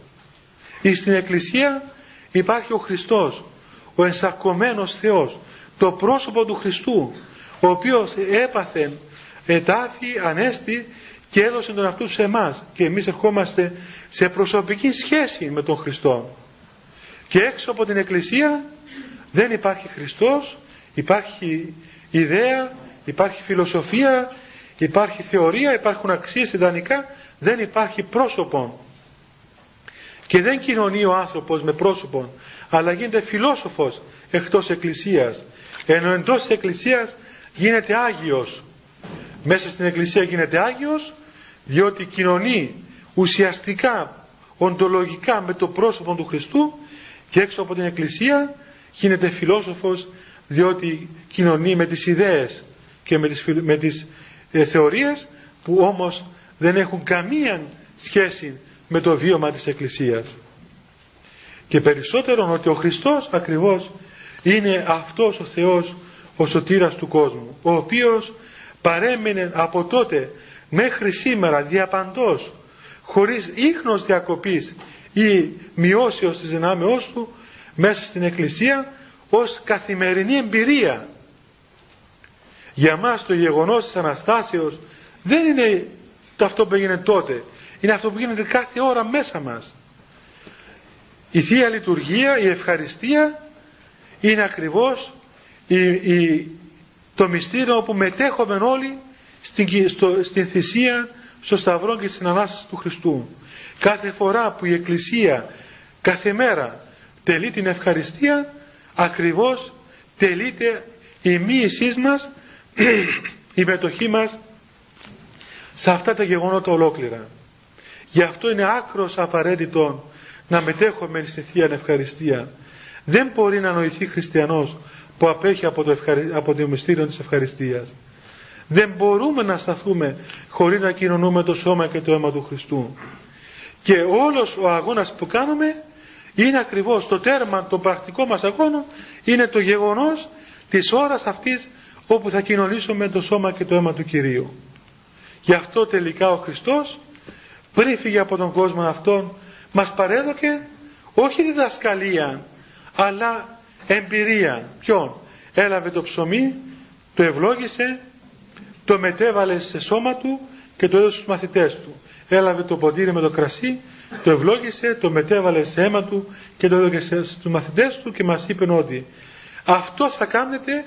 Στην Εκκλησία υπάρχει ο Χριστός, ο ενσαρκωμένος Θεός, το πρόσωπο του Χριστού, ο οποίος έπαθε, ετάφη, ανέστη και έδωσε τον αυτού σε εμάς και εμείς ερχόμαστε σε προσωπική σχέση με τον Χριστό. Και έξω από την Εκκλησία δεν υπάρχει Χριστός, υπάρχει ιδέα, υπάρχει φιλοσοφία, υπάρχει θεωρία, υπάρχουν αξίες ιδανικά, δεν υπάρχει πρόσωπο. Και δεν κοινωνεί ο άνθρωπος με πρόσωπο, αλλά γίνεται φιλόσοφος εκτός Εκκλησίας. Ενώ εντός της Εκκλησίας γίνεται Άγιος. Μέσα στην Εκκλησία γίνεται Άγιος, διότι κοινωνεί ουσιαστικά, οντολογικά με το πρόσωπο του Χριστού και έξω από την Εκκλησία γίνεται φιλόσοφος διότι κοινωνεί με τις ιδέες και με τις, με τις ε, θεωρίες που όμως δεν έχουν καμία σχέση με το βίωμα της Εκκλησίας. Και περισσότερο ότι ο Χριστός ακριβώς είναι αυτός ο Θεός ο σωτήρας του κόσμου ο οποίος παρέμεινε από τότε μέχρι σήμερα διαπαντός χωρίς ίχνος διακοπής ή μειώσεως της δυνάμεώς του μέσα στην Εκκλησία ως καθημερινή εμπειρία. Για μας το γεγονός της Αναστάσεως δεν είναι το αυτό που έγινε τότε. Είναι αυτό που γίνεται κάθε ώρα μέσα μας. Η Θεία Λειτουργία, η ευχαριστία είναι ακριβώς η, το μυστήριο όπου μετέχουμε όλοι στην, στο, στην θυσία, στο Σταυρό και στην Ανάσταση του Χριστού. Κάθε φορά που η Εκκλησία κάθε μέρα τελεί την ευχαριστία ακριβώς τελείται η μοίησής μας η μετοχή μας σε αυτά τα γεγονότα ολόκληρα. Γι' αυτό είναι άκρος απαραίτητο να μετέχουμε στη Θεία Ευχαριστία. Δεν μπορεί να νοηθεί χριστιανός που απέχει από το, ευχαρι... από το μυστήριο της ευχαριστίας. Δεν μπορούμε να σταθούμε χωρίς να κοινωνούμε το σώμα και το αίμα του Χριστού. Και όλος ο αγώνας που κάνουμε είναι ακριβώς το τέρμα το πρακτικό μας αγώνα είναι το γεγονός της ώρας αυτής όπου θα κοινωνήσουμε το σώμα και το αίμα του Κυρίου. Γι' αυτό τελικά ο Χριστός πριν φύγει από τον κόσμο αυτόν μας παρέδωκε όχι διδασκαλία αλλά εμπειρία. Ποιον; Έλαβε το ψωμί, το ευλόγησε, το μετέβαλε σε σώμα του και το έδωσε στους μαθητές του. Έλαβε το ποτήρι με το κρασί το ευλόγησε, το μετέβαλε σε αίμα του και το έδωκε στους μαθητές του και μας είπε ότι αυτό θα κάνετε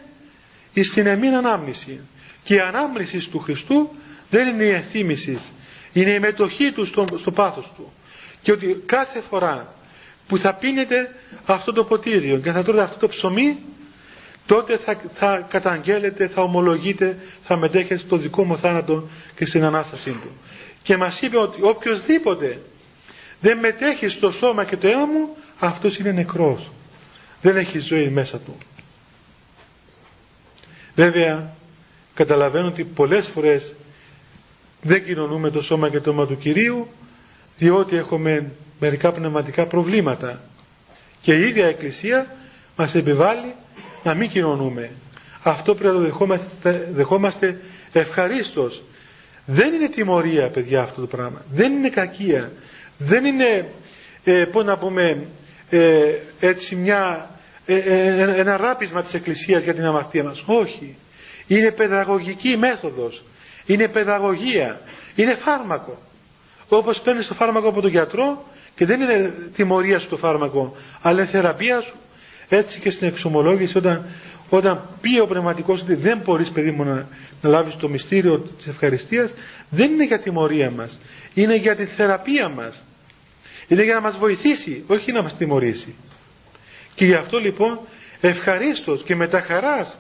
στην εμήν ανάμνηση. Και η ανάμνηση του Χριστού δεν είναι η ενθύμησης, είναι η μετοχή του στο, στο πάθος του. Και ότι κάθε φορά που θα πίνετε αυτό το ποτήριο και θα τρώτε αυτό το ψωμί, τότε θα, θα καταγγέλλετε, θα ομολογείτε, θα μετέχετε στο δικό μου θάνατο και στην Ανάστασή του. Και μας είπε ότι οποιοδήποτε δεν μετέχει στο σώμα και το αίμα μου, αυτός είναι νεκρός. Δεν έχει ζωή μέσα του. Βέβαια, καταλαβαίνω ότι πολλές φορές δεν κοινωνούμε το σώμα και το αίμα του Κυρίου, διότι έχουμε μερικά πνευματικά προβλήματα. Και η ίδια Εκκλησία μας επιβάλλει να μην κοινωνούμε. Αυτό πρέπει να το δεχόμαστε, δεχόμαστε ευχαρίστως. Δεν είναι τιμωρία παιδιά αυτό το πράγμα. Δεν είναι κακία. Δεν είναι, ε, πώς να πούμε, ε, έτσι μια, ε, ε, ένα ράπισμα της Εκκλησίας για την αμαρτία μας. Όχι. Είναι παιδαγωγική μέθοδος. Είναι παιδαγωγία. Είναι φάρμακο. Όπως παίρνεις το φάρμακο από τον γιατρό και δεν είναι τιμωρία σου το φάρμακο, αλλά είναι θεραπεία σου. Έτσι και στην εξομολόγηση όταν, όταν πει ο πνευματικός ότι δεν μπορείς παιδί μου να, να λάβεις το μυστήριο της ευχαριστίας, δεν είναι για τιμωρία μας. Είναι για τη θεραπεία μας. Είναι για να μας βοηθήσει, όχι να μας τιμωρήσει. Και γι' αυτό λοιπόν ευχαρίστως και με τα χαράς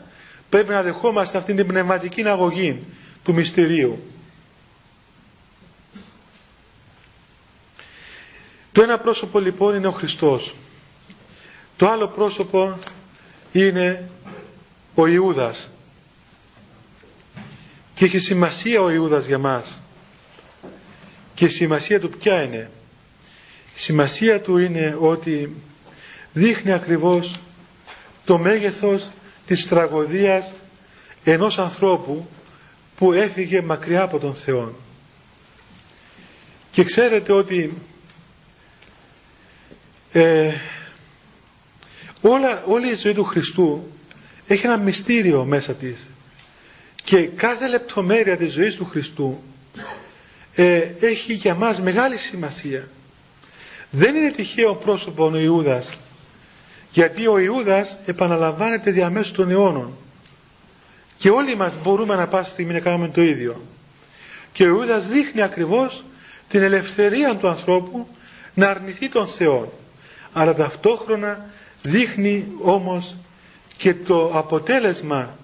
πρέπει να δεχόμαστε αυτήν την πνευματική αγωγή του μυστηρίου. Το ένα πρόσωπο λοιπόν είναι ο Χριστός. Το άλλο πρόσωπο είναι ο Ιούδας. Και έχει σημασία ο Ιούδας για μας. Και η σημασία του ποια είναι. Η σημασία του είναι ότι δείχνει ακριβώς το μέγεθος της τραγωδίας ενός ανθρώπου που έφυγε μακριά από τον Θεό. Και ξέρετε ότι ε, όλα, όλη η ζωή του Χριστού έχει ένα μυστήριο μέσα της και κάθε λεπτομέρεια της ζωής του Χριστού ε, έχει για μας μεγάλη σημασία. Δεν είναι τυχαίο πρόσωπο ο Ιούδας γιατί ο Ιούδας επαναλαμβάνεται διαμέσου των αιώνων και όλοι μας μπορούμε να πάση στιγμή να κάνουμε το ίδιο. Και ο Ιούδας δείχνει ακριβώς την ελευθερία του ανθρώπου να αρνηθεί τον Θεό αλλά ταυτόχρονα δείχνει όμως και το αποτέλεσμα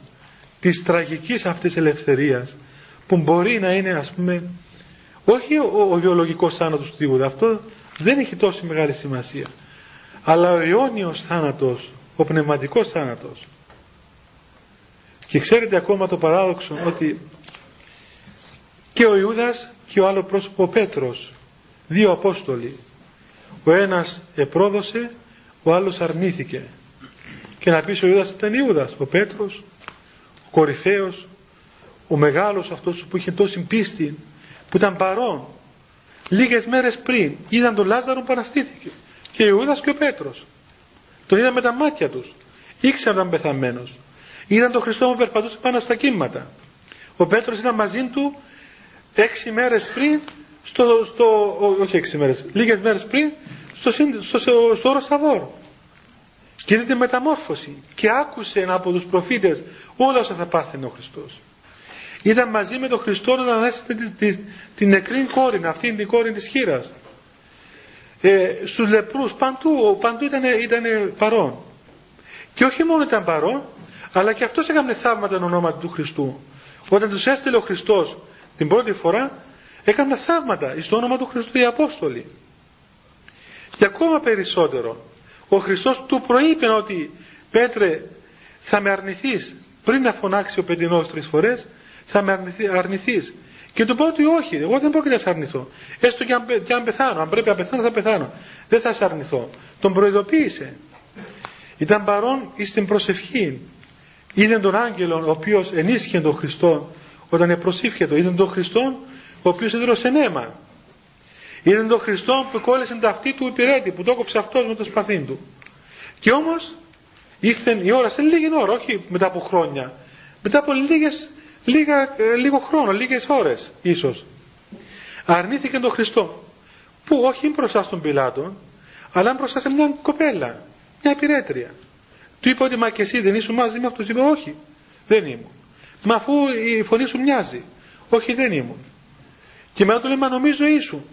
της τραγικής αυτής ελευθερίας που μπορεί να είναι ας πούμε όχι ο, ο βιολογικός θάνατος του Ιούδα αυτό δεν έχει τόση μεγάλη σημασία αλλά ο αιώνιος θάνατος ο πνευματικός θάνατος. Και ξέρετε ακόμα το παράδοξο ότι και ο Ιούδας και ο άλλο πρόσωπο ο Πέτρος δύο Απόστολοι ο ένας επρόδωσε ο άλλος αρνήθηκε. Και να πεις ο Ιούδας ήταν Ιούδας ο Πέτρος ο κορυφαίος ο μεγάλος αυτός που είχε τόση πίστη που ήταν παρόν. Λίγες μέρες πριν είδαν τον Λάζαρο που αναστήθηκε και ο Ιούδας και ο Πέτρος. Τον είδαν με τα μάτια τους. Ήξεραν ήταν πεθαμένος. Είδαν τον Χριστό που περπατούσε πάνω στα κύματα. Ο Πέτρος ήταν μαζί του έξι μέρες πριν στο, στο, όχι έξι μέρες, λίγες μέρες πριν στο, στο, στο, στο όρο Σταβόρ και είδε τη μεταμόρφωση. Και άκουσε από τους προφήτες όλα όσα θα πάθαινε ο Χριστός. Ήταν μαζί με τον Χριστό να ανέστησε την, την, την νεκρή κόρη αυτή την κόρη της χείρας. Ε, στους λεπρούς παντού, παντού ήταν, ήταν παρόν. Και όχι μόνο ήταν παρόν αλλά και αυτός έκανε θαύματα εν ονόματι του Χριστού. Όταν τους έστειλε ο Χριστός την πρώτη φορά έκαναν θαύματα στο όνομα του Χριστού οι Απόστολοι. Και ακόμα περισσότερο ο Χριστός του προείπε ότι Πέτρε θα με αρνηθείς. Πριν να φωνάξει ο πεντινός τρεις φορές θα με αρνηθεί, αρνηθείς και του πω ότι όχι εγώ δεν πρόκειται να σε αρνηθώ. Έστω και αν, και αν πεθάνω. Αν πρέπει να πεθάνω θα πεθάνω. Δεν θα σε αρνηθώ τον προειδοποίησε. Ήταν παρόν εις την προσευχή. Είδε τον άγγελο ο οποίος ενίσχυε τον Χριστό όταν προσήφιε είδε τον Χριστό ο οποίος έδωσε νέμα είδε τον Χριστό που κόλλησε τα αυτή του τυρέτη που το έκοψε αυτός με το σπαθί του. Και όμως ήρθε η ώρα σε λίγη ώρα όχι μετά από χρόνια μετά από λίγες, λίγα, ε, λίγο χρόνο λίγες ώρες ίσως αρνήθηκε τον Χριστό που όχι μπροστά στον Πιλάτο αλλά μπροστά σε μια κοπέλα μια υπηρέτρια. Του είπε ότι μα και εσύ δεν ήσουν μαζί με αυτούς είπε όχι δεν ήμουν μα αφού η φωνή σου μοιάζει όχι δεν ήμουν και μετά του λέει μα νομίζω ήσουν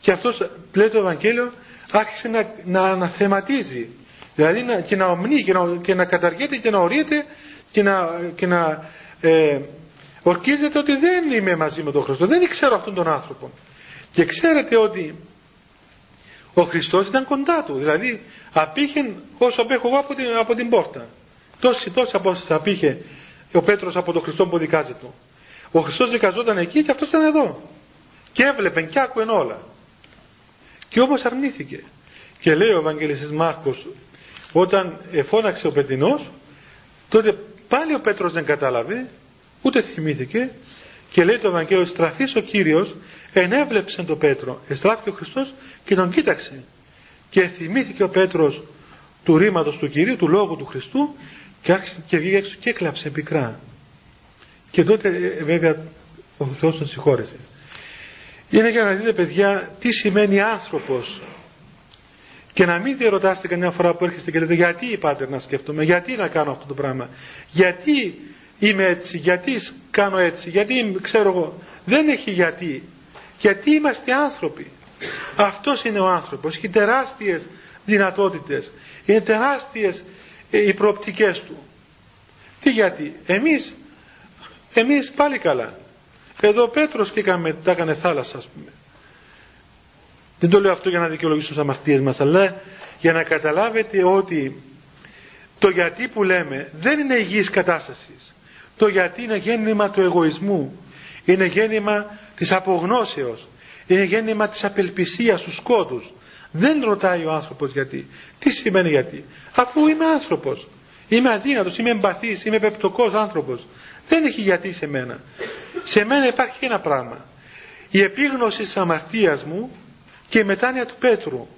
και αυτός λέει το Ευαγγέλιο άρχισε να, να αναθεματίζει. Δηλαδή να, και να ομνεί και να, και να καταργείται και να ορίεται και να, και να ε, ορκίζεται ότι δεν είμαι μαζί με τον Χριστό. Δεν ξέρω αυτόν τον άνθρωπο. Και ξέρετε ότι ο Χριστός ήταν κοντά του. Δηλαδή απήχε όσο απέχω εγώ από την, από την πόρτα. Τόση τόση απόσταση απήχε ο Πέτρος από τον Χριστό που δικάζεται. Του ο Χριστός δικαζόταν εκεί και αυτός ήταν εδώ και έβλεπε και άκουε όλα. Και όμως αρνήθηκε. Και λέει ο Ευαγγελιστής Μάρκος όταν εφώναξε ο Πετινός τότε πάλι ο Πέτρος δεν κατάλαβε ούτε θυμήθηκε και λέει το Ευαγγέλιο στραφής ο Κύριος ενέβλεψε τον Πέτρο εστράφηκε ο Χριστός και τον κοίταξε. Και θυμήθηκε ο Πέτρος του ρήματος του Κυρίου του Λόγου του Χριστού και άρχισε και βγήκε έξω και έκλαψε πικρά και τότε ε, βέβαια ο Θεός τον συγχώρεσε είναι για να δείτε παιδιά τι σημαίνει άνθρωπος και να μην διαρωτάστε καμιά φορά που έρχεστε και λέτε γιατί είπατε να σκεφτούμε, γιατί να κάνω αυτό το πράγμα, γιατί είμαι έτσι, γιατί κάνω έτσι, γιατί ξέρω εγώ. Δεν έχει γιατί. Γιατί είμαστε άνθρωποι. Αυτός είναι ο άνθρωπος. Έχει τεράστιες δυνατότητες. Είναι τεράστιες ε, οι προοπτικές του. Τι γιατί; Εμείς, εμείς πάλι καλά. Εδώ ο Πέτρος και τα έκανε θάλασσα ας πούμε. Δεν το λέω αυτό για να δικαιολογήσω τις αμαρτίες μας, αλλά για να καταλάβετε ότι το γιατί που λέμε δεν είναι υγιής κατάστασης. Το γιατί είναι γέννημα του εγωισμού. Είναι γέννημα της απογνώσεως. Είναι γέννημα της απελπισίας του σκότους. Δεν ρωτάει ο άνθρωπος γιατί. Τι σημαίνει γιατί. Αφού είμαι άνθρωπος. Είμαι αδύνατος, είμαι εμπαθής, είμαι πεπτοκός άνθρωπος. Δεν έχει γιατί σε μένα. Σε μένα υπάρχει ένα πράγμα. Η επίγνωση της αμαρτίας μου και η μετάνοια του Πέτρου.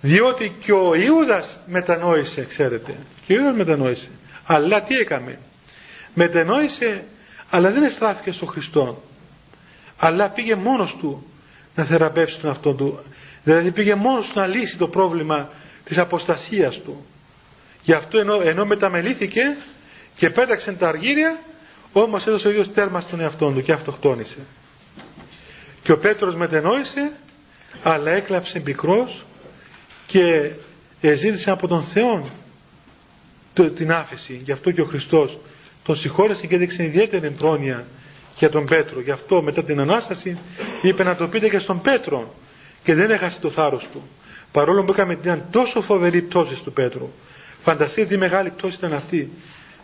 Διότι και ο Ιούδας μετανόησε, ξέρετε. Και ο Ιούδας μετανόησε. Αλλά τι έκαμε. Μετανόησε, αλλά δεν εστράφηκε στον Χριστό. Αλλά πήγε μόνος του να θεραπεύσει τον αυτόν του. Δηλαδή πήγε μόνος του να λύσει το πρόβλημα της αποστασίας του. Γι' αυτό ενώ, ενώ μεταμελήθηκε και πέταξε τα αργύρια, όμως έδωσε ο ίδιος τέρμα στον εαυτό του και αυτοκτόνησε. Και ο Πέτρος μετενόησε αλλά έκλαψε πικρός και ζήτησε από τον Θεό την άφεση. Γι' αυτό και ο Χριστός τον συγχώρεσε και έδειξε ιδιαίτερη πρόνοια για τον Πέτρο. Γι' αυτό μετά την Ανάσταση είπε να το πείτε και στον Πέτρο και δεν έχασε το θάρρος του. Παρόλο που έκαμε μια τόσο φοβερή πτώση του Πέτρου. Φανταστείτε τι μεγάλη πτώση ήταν αυτή.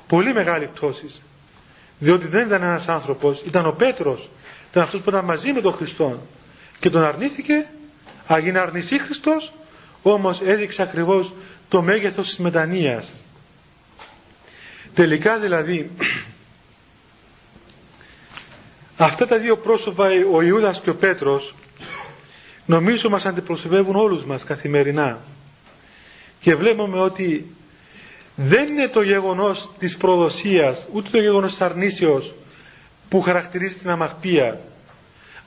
Πολύ μεγάλη πτώση. Διότι δεν ήταν ένας άνθρωπος, ήταν ο Πέτρος. Ήταν αυτός που ήταν μαζί με τον Χριστό και τον αρνήθηκε αγίνε αρνησή Χριστός όμως έδειξε ακριβώς το μέγεθος της μετανοίας. Τελικά δηλαδή αυτά τα δύο πρόσωπα ο Ιούδας και ο Πέτρος νομίζω μας αντιπροσωπεύουν όλους μας καθημερινά. Και βλέπουμε ότι δεν είναι το γεγονός της προδοσίας ούτε το γεγονός της αρνήσεως που χαρακτηρίζει την αμαρτία.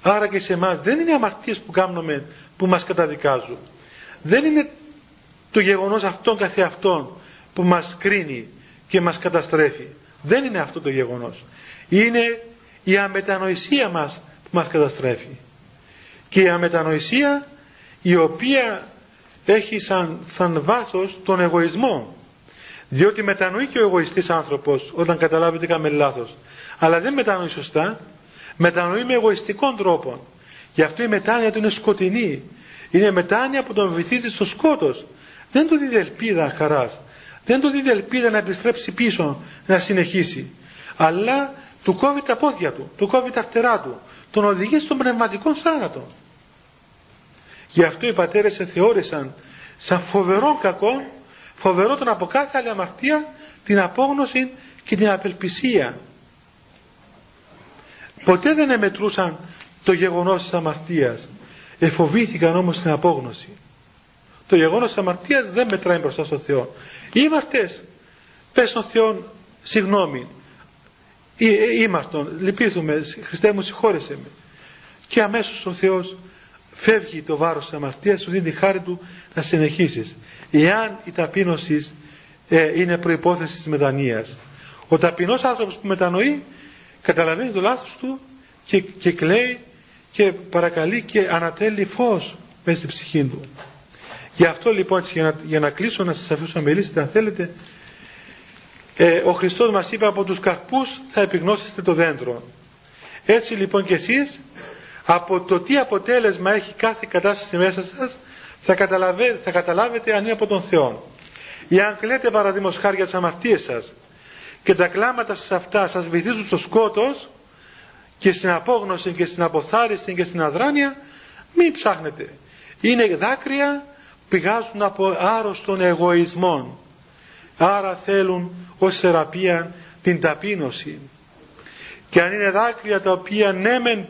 Άρα και σε εμάς δεν είναι οι αμαρτίες που κάνουμε που μας καταδικάζουν. Δεν είναι το γεγονός αυτόν καθεαυτόν που μας κρίνει και μας καταστρέφει. Δεν είναι αυτό το γεγονός. Είναι η αμετανοησία μας που μας καταστρέφει. Και η αμετανοησία η οποία έχει σαν, σαν βάθος τον εγωισμό. Διότι μετανοεί και ο εγωιστής άνθρωπος όταν καταλάβει ότι έκαμε λάθος αλλά δεν μετανοεί σωστά, μετανοεί με εγωιστικών τρόπο. Γι' αυτό η μετάνοια του είναι σκοτεινή. Είναι μετάνοια που τον βυθίζει στο σκότος. Δεν του δίδει ελπίδα χαράς. Δεν του δίδει ελπίδα να επιστρέψει πίσω, να συνεχίσει. Αλλά του κόβει τα πόδια του, του κόβει τα φτερά του. Τον οδηγεί στον πνευματικό θάνατο. Γι' αυτό οι πατέρες θεώρησαν σαν φοβερό κακό, φοβερό από κάθε άλλη αμαρτία, την απόγνωση και την απελπισία. Ποτέ δεν εμετρούσαν το γεγονός της αμαρτίας. Εφοβήθηκαν όμως την απόγνωση. Το γεγονός της αμαρτίας δεν μετράει μπροστά στον Θεό.Ήμαρτες, πες στον Θεό συγγνώμη.Ήμαρτον, λυπήθουμε, Χριστέ μου συγχώρεσέ με. Και αμέσως ο Θεός φεύγει το βάρος της αμαρτίας σου δίνει τη χάρη του να συνεχίσεις εάν η ταπείνωση ε, είναι προϋπόθεση της μετανοίας. Ο ταπεινός άνθρωπος που μετανοεί καταλαβαίνει το λάθος του και, και κλαίει και παρακαλεί και ανατέλει φως μέσα στην ψυχή του. Γι' αυτό λοιπόν για να, για να κλείσω να σας αφήσω να μιλήσετε αν θέλετε ε, ο Χριστός μας είπε από τους καρπούς θα επιγνώσετε το δέντρο έτσι λοιπόν και εσείς από το τι αποτέλεσμα έχει κάθε κατάσταση μέσα σας θα, θα καταλάβετε αν είναι από τον Θεό. Ή αν κλαίτε παραδείγματος χάρη για τις αμαρτίες σας και τα κλάματα σας αυτά σας βυθίζουν στο σκότος και στην απόγνωση και στην αποθάριση και στην αδράνεια μην ψάχνετε. Είναι δάκρυα που πηγάζουν από άρρωστον εγωισμών. Άρα θέλουν ως θεραπεία την ταπείνωση. Και αν είναι δάκρυα τα οποία ναι μεν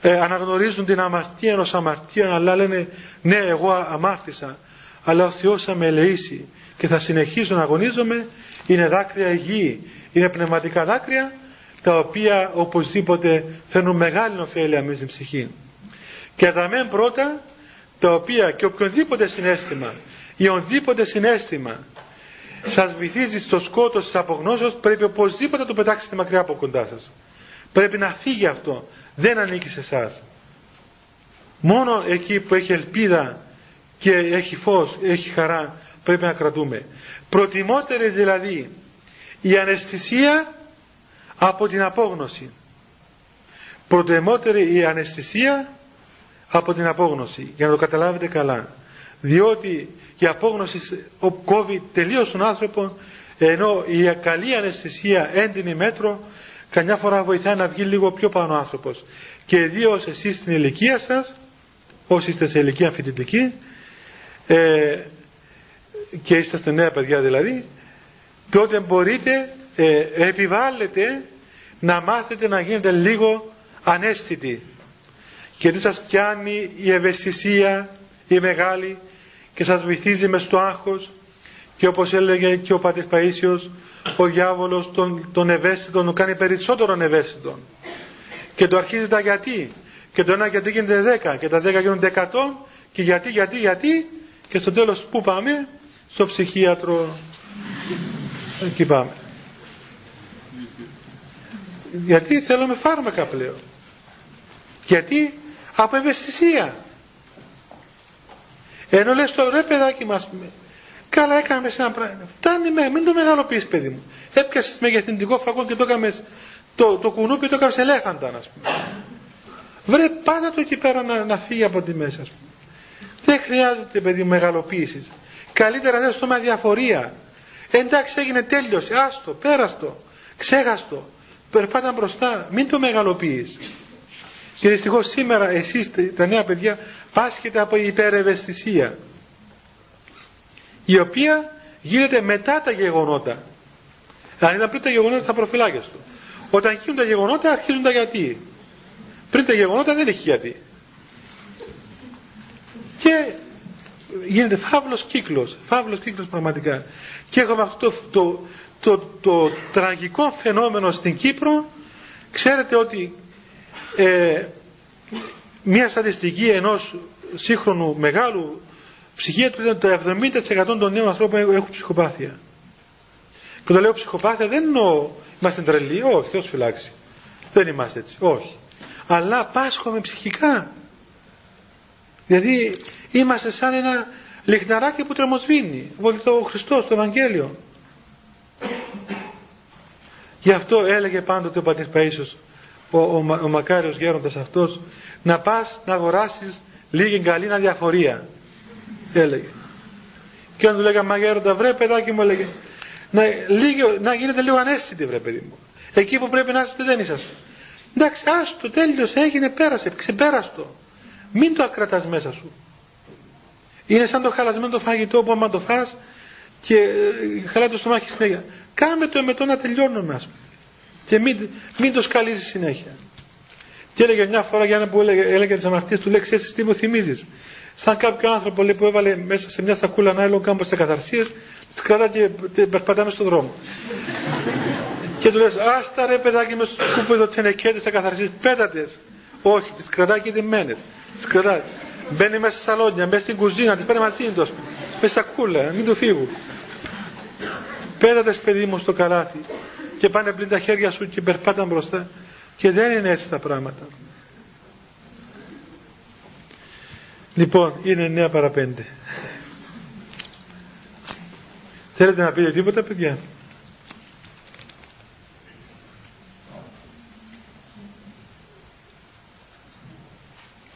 ε, αναγνωρίζουν την αμαρτία ενός αμαρτία αλλά λένε ναι εγώ αμάρτησα αλλά ο Θεός θα με ελεήσει και θα συνεχίσω να αγωνίζομαι. Είναι δάκρυα υγιή είναι πνευματικά δάκρυα τα οποία οπωσδήποτε φέρνουν μεγάλη ωφέλεια μέσα στην ψυχή. Και τα μεν πρώτα τα οποία και οποιονδήποτε συνέστημα ή ονδήποτε συνέστημα σας βυθίζει στο σκότος της απογνώσεως πρέπει οπωσδήποτε να το πετάξετε μακριά από κοντά σας. Πρέπει να φύγει αυτό δεν ανήκει σε εσάς. Μόνο εκεί που έχει ελπίδα και έχει φως, έχει χαρά πρέπει να κρατούμε. Προτιμότερη δηλαδή η αναισθησία από την απόγνωση. Προτιμότερη η αναισθησία από την απόγνωση για να το καταλάβετε καλά. Διότι η απόγνωση κόβει τελείως τον άνθρωπο ενώ η καλή αναισθησία έντινη μέτρο καμιά φορά βοηθάει να βγει λίγο πιο πάνω ο άνθρωπος. Και ιδίως εσείς στην ηλικία σας, όσοι είστε σε ηλικία φοιτητική, ε, και είστε νέα παιδιά δηλαδή, τότε μπορείτε, ε, επιβάλλετε να μάθετε να γίνετε λίγο ανέστητοι. Και τι σας πιάνει η ευαισθησία, η μεγάλη, και σας βυθίζει μες στο άγχος, και όπως έλεγε και ο Πατήρ Παΐσιος, ο διάβολος τον, τον ευαίσθητο τον κάνει περισσότερο ευαίσθητο και το αρχίζει τα γιατί. Και το ένα γιατί γίνεται 10 και τα 10 γίνονται 100 και γιατί, γιατί, γιατί. Και στο τέλος που πάμε στο ψυχίατρο. Εκεί πάμε. Γιατί θέλουμε φάρμακα πλέον. Γιατί από ευαισθησία. Ενώ λες το ρε παιδάκι μας Καλά έκαμε σε ένα πράγμα. Φτάνει με, μην το μεγαλοποιείς παιδί μου. Έπιασες μεγεθυντικό φακό και το έκαμες το, το κουνούπι το έκαμες ελέφαντα, ας πούμε. Βρε πάντα το εκεί πέρα να, να φύγει από τη μέσα, ας πούμε. Δεν χρειάζεται παιδί μου μεγαλοποίησης. Καλύτερα δεν στο με αδιαφορία. Εντάξει έγινε τέλειωσε, άστο, πέραστο, ξέχαστο. Περπάτα μπροστά, μην το μεγαλοποιείς. Και δυστυχώς σήμερα εσείς τα νέα παιδιά πάσχετε από υπερευαισθησία η οποία γίνεται μετά τα γεγονότα. Αν ήταν πριν τα γεγονότα θα προφυλάκεστο. Όταν γίνουν τα γεγονότα αρχίζουν τα γιατί. Πριν τα γεγονότα δεν έχει γιατί. Και γίνεται φαύλος κύκλος, φαύλος κύκλος πραγματικά. Και έχουμε αυτό το, το, το, τραγικό φαινόμενο στην Κύπρο, ξέρετε ότι ε, μια στατιστική ενός σύγχρονου μεγάλου ψυχία του ήταν το 70% των νέων ανθρώπων έχουν ψυχοπάθεια. Και όταν λέω ψυχοπάθεια δεν εννοώ είμαστε τρελοί, όχι, Θεός φυλάξει. Δεν είμαστε έτσι, όχι. Αλλά πάσχομαι ψυχικά. Δηλαδή είμαστε σαν ένα λιχναράκι που τρεμοσβήνει. το Χριστός, το Ευαγγέλιο. Γι' αυτό έλεγε πάντοτε ο Πατήρ Παΐσιος, ο, ο, ο μακάριος γέροντας αυτός, να πας να αγοράσεις λίγη καλή αδιαφορία έλεγε. Και όταν του λέγα μα γέροντα βρε παιδάκι μου έλεγε να, λίγο, να γίνετε λίγο ανέστητοι βρε παιδί μου. Εκεί που πρέπει να είστε δεν είσαστε. Εντάξει άστο τέλειωσε έγινε πέρασε ξεπέραστο. Μην το ακρατάς μέσα σου. Είναι σαν το χαλασμένο το φαγητό που άμα το φας και ε, χαλάει το στομάχι συνέχεια. Κάμε το εμετό να τελειώνουμε ας πούμε. Και μην, μην το σκαλίζεις συνέχεια. Και έλεγε μια φορά για ένα που έλεγε, έλεγε τις αμαρτίες του λέει ξέρεις τι μου θυμίζεις. Σαν κάποιο άνθρωπο λέει, που έβαλε μέσα σε μια σακούλα να κάμπος σε καθαρσίες, τις κρατά και περπατάμε στον δρόμο. και του λες, άστα ρε παιδάκι με στο σκούπο εδώ τενεκέτες σε καθαρσίες, πέτατες. Όχι, τις κρατά και δεμένες. Σκοτάδι. Μπαίνει μέσα στα σαλόνια, μέσα στην κουζίνα, τη παίρνει μαζί τους. Μέσα σακούλα, μην του φύγουν. Πέρατε παιδί μου στο καλάθι και πάνε πλήν τα χέρια σου και περπάταν μπροστά. Και δεν είναι έτσι τα πράγματα. Λοιπόν, είναι 9 παρα 5. Θέλετε να πείτε τίποτα, παιδιά;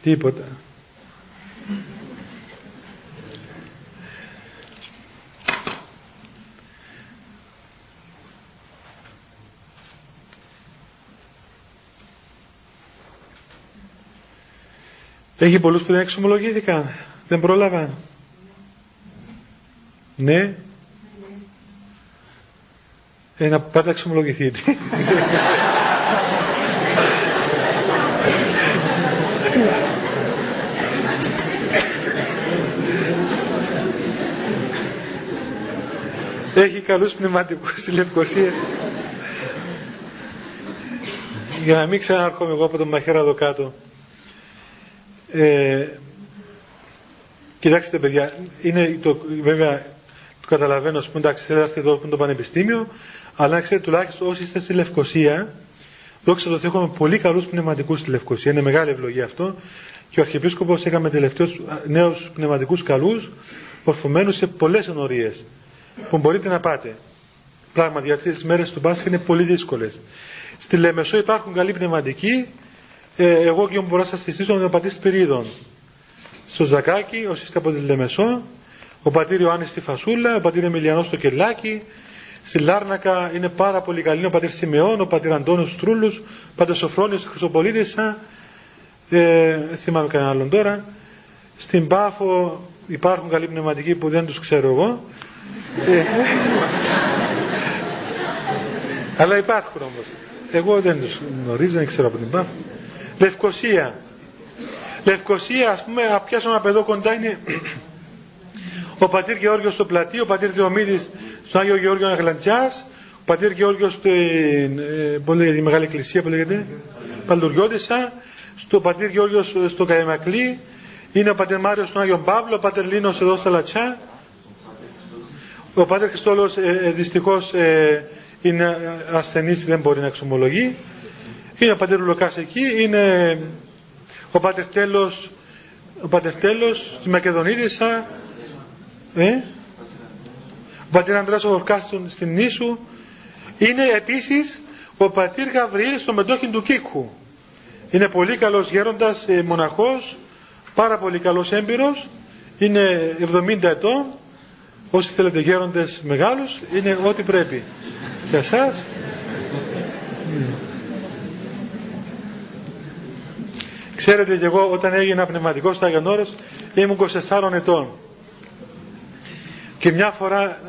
Τίποτα. Έχει πολλούς που δεν εξομολογήθηκαν. Δεν πρόλαβαν. Ναι. Ε, να πάτε εξομολογηθείτε. Έχει καλούς πνευματικούς στη Λευκοσία. Για να μην ξαναρχόμαι εγώ από τον μαχαίρα εδώ κάτω. Ε, κοιτάξτε παιδιά, είναι το, βέβαια το καταλαβαίνω, ας πούμε, εντάξει, θέλετε εδώ το πανεπιστήμιο, αλλά ξέρετε τουλάχιστον όσοι είστε στη Λευκοσία, δόξα τω Θεώ έχουμε πολύ καλούς πνευματικούς στη Λευκοσία, είναι μεγάλη ευλογία αυτό, και ο Αρχιεπίσκοπος έκαμε τελευταίους νέους πνευματικούς καλούς, ορθωμένους σε πολλές ενορίες, που μπορείτε να πάτε. Πράγματι, γιατί τις μέρες του Πάσχα είναι πολύ δύσκολες. Στη Λεμεσό υπάρχουν καλοί πνευματικοί, ε, εγώ και μπορώ να σας συστήσω με τον πατήρ Σπυρίδων. Στο Ζακάκι, όσοι είστε από τη Λεμεσό, ο πατήρ Ιωάννης στη Φασούλα, ο πατήρ Εμιλιανός στο Κελάκι, στη Λάρνακα είναι πάρα πολύ καλή ο πατήρ Σιμεών, ο πατήρ Αντώνιος Στρούλους, ο πατήρ Σοφρόνιος Χρυσοπολίτησα, ε, δεν θυμάμαι κανέναν άλλον τώρα. Στην Πάφο υπάρχουν καλοί πνευματικοί που δεν τους ξέρω εγώ. Ε, αλλά υπάρχουν όμως. Εγώ δεν τους γνωρίζω, δεν ξέρω από την Πάφο. Λευκοσία. Λευκοσία, ας πούμε, να πιάσω ένα παιδό κοντά είναι ο πατήρ Γεώργιος στο πλατή, ο πατήρ Θεομίδης στον Άγιο Γεώργιο Αγλαντζάς, ο πατήρ Γεώργιος στην ε, λέγεται, Μεγάλη Εκκλησία που λέγεται, Παλτουριώτησα, στο πατήρ Γεώργιος στο Καϊμακλή, είναι ο πατήρ Μάριος στον Άγιο Παύλο, ο πατήρ Λίνος εδώ στα Λατσιά, ο πατήρ Χριστόλος ε, ε, δυστυχώς ε, είναι ασθενής, δεν μπορεί να εξομολογεί, είναι ο πατέρ Λουκάς εκεί, είναι ο πατέρ Τέλος, ο πατέρ Τέλος, στη Μακεδονίδισσα, ε; ο πατέρ Ανδρέας ο στην Νήσου, είναι επίσης ο πατήρ Γαβριήλ στο μετόχι του Κίκου. Είναι πολύ καλός γέροντας, ε, μοναχός, πάρα πολύ καλός έμπειρος, είναι 70 ετών, όσοι θέλετε γέροντες μεγάλους, είναι ό,τι πρέπει. Για εσάς, Ξέρετε και εγώ όταν έγινα πνευματικός στο Άγιον ήμουν 24 ετών. Και μια φορά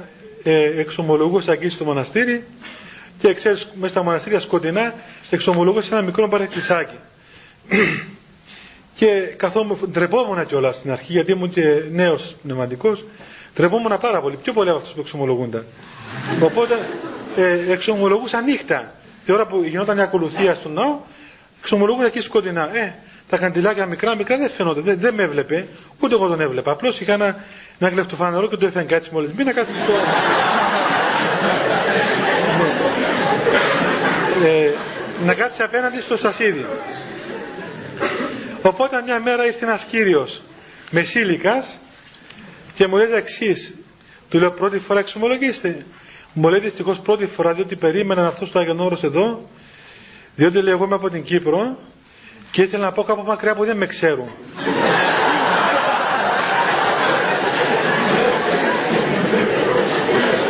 ε, εξομολογούσα εκεί στο μοναστήρι και ξέρεις μέσα στα μοναστήρια σκοτεινά εξομολογούσα ένα μικρό παρεκκλησάκι. και καθόμουν, ντρεπόμουν κιόλας στην αρχή γιατί ήμουν και νέος πνευματικός ντρεπόμουν πάρα πολύ, πιο πολύ από αυτούς που εξομολογούνταν. Οπότε ε, εξομολογούσα νύχτα. Την ώρα που γινόταν η ακολουθία στον ναό, εξομολογούσα εκεί σκοτεινά. Ε, τα καντιλάκια μικρά, μικρά δεν φαίνονται, δεν, δεν με έβλεπε, ούτε εγώ τον έβλεπα. Απλώς είχα ένα, ένα γλεφτοφανερό και το έφερε κάτι μόλις. Μην να κάτσεις στο. ε, να κάτσεις απέναντι στο στασίδι. Οπότε μια μέρα ήρθε ένας κύριος με και μου λέει εξής. Του λέω πρώτη φορά εξομολογήστε. Μου λέει δυστυχώς πρώτη φορά διότι περίμεναν αυτός το Άγιον εδώ. Διότι λέει εγώ είμαι από την Κύπρο και ήθελα να πω κάπου μακριά που δεν με ξέρουν.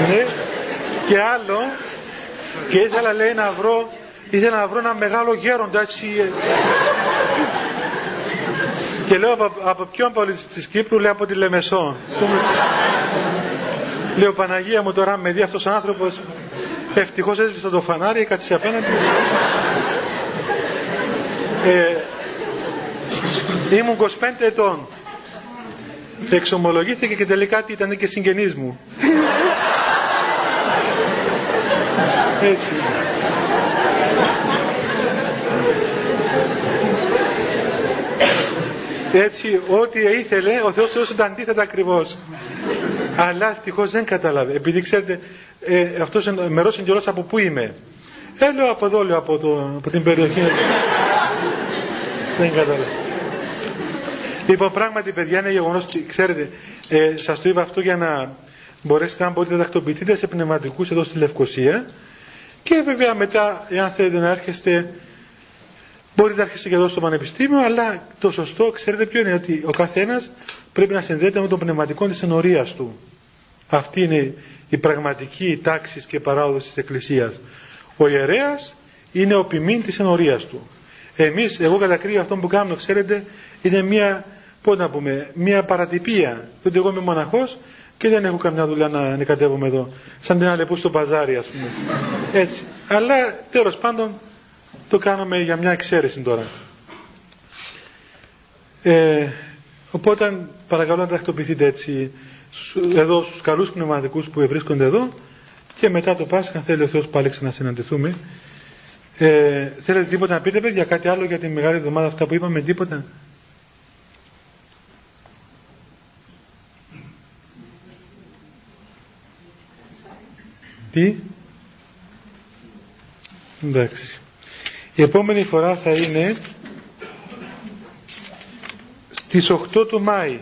ναι. Και άλλο, και ήθελα λέει να βρω, ήθελα να βρω ένα μεγάλο γέροντα έτσι. Ε. και λέω από, από ποιον πολίτη της Κύπρου, λέει από τη Λεμεσό. λέω Παναγία μου τώρα με δει αυτός ο άνθρωπος, ευτυχώς έσβησα το φανάρι, κάτσε απέναντι ε, ήμουν 25 ετών εξομολογήθηκε και τελικά ήταν και συγγενής μου έτσι Έτσι, ό,τι ήθελε, ο Θεός έδωσε τα αντίθετα ακριβώς. Αλλά ευτυχώς δεν κατάλαβε. Επειδή ξέρετε, ε, αυτός μερός εγγελός από πού είμαι. Ε, λέω από εδώ, λέω από, το, από την περιοχή. Δεν κατάλαβε. Λοιπόν, πράγματι, παιδιά, είναι γεγονός, ξέρετε, ε, σας το είπα αυτό για να μπορέσετε να μπορείτε να τακτοποιηθείτε σε πνευματικούς εδώ στη Λευκοσία. Και βέβαια μετά, εάν θέλετε να έρχεστε Μπορείτε να έρχεστε και εδώ στο Πανεπιστήμιο, αλλά το σωστό, ξέρετε ποιο είναι, ότι ο καθένας πρέπει να συνδέεται με τον πνευματικό της ενορίας του. Αυτή είναι η πραγματική τάξη και παράδοση της Εκκλησίας. Ο ιερέας είναι ο ποιμήν της ενορίας του. Εμείς, εγώ κατακρίνω αυτό που κάνω, ξέρετε, είναι μια, πώς να πούμε, μια παρατυπία. Διότι εγώ είμαι μοναχός και δεν έχω καμιά δουλειά να ανεκατεύομαι εδώ. Σαν την άλλη που στο παζάρι, ας πούμε. Έτσι. Αλλά τέλος πάντων το κάνουμε για μια εξαίρεση τώρα. Ε, οπότε παρακαλώ να τακτοποιηθείτε έτσι εδώ στους καλούς πνευματικούς που βρίσκονται εδώ και μετά το Πάσχα αν θέλει ο Θεός πάλι ξανασυναντηθούμε. Ε, θέλετε τίποτα να πείτε παιδιά κάτι άλλο για τη μεγάλη εβδομάδα αυτά που είπαμε τίποτα; Τι; Εντάξει. Η επόμενη φορά θα είναι στις 8 του Μάη,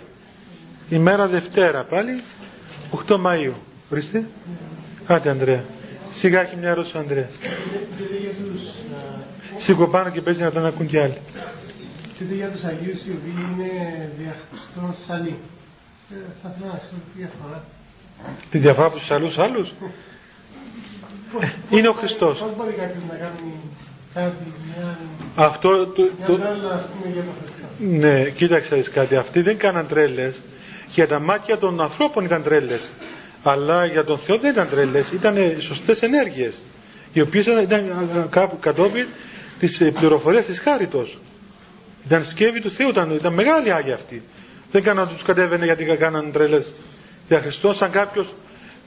ημέρα Δευτέρα πάλι, 8 Μαΐου. Ορίστε. Άντε Ανδρέα. Σιγά έχει μια ερώτηση Ανδρέας. Σήκω πάνω και παίζει να τον ακούν κι άλλοι. Πείτε για τους Αγίους οι οποίοι είναι διαχριστών σαλί. Ε, θα ήθελα να ξέρω τι διαφορά. Τη διαφορά από τους άλλους άλλους. είναι ο Χριστός. Πώς μπορεί κάποιος να κάνει κάτι, μια, Αυτό το, μια το, τρέλα, ας πούμε, για τον Χριστό. Ναι, κοίταξε κάτι. Αυτοί δεν κάναν τρέλες. Για τα μάτια των ανθρώπων ήταν τρέλες. Αλλά για τον Θεό δεν ήταν τρέλε. Ήταν σωστές ενέργειες. Οι οποίες ήταν, ήταν κάπου κατόπιν τη πληροφορία της χάριτος. Ήταν σκεύη του Θεού, ήταν, ήταν μεγάλη άγια αυτή. Δεν κάναν τους κατέβαινε γιατί κάναν τρέλε για Χριστό, σαν κάποιος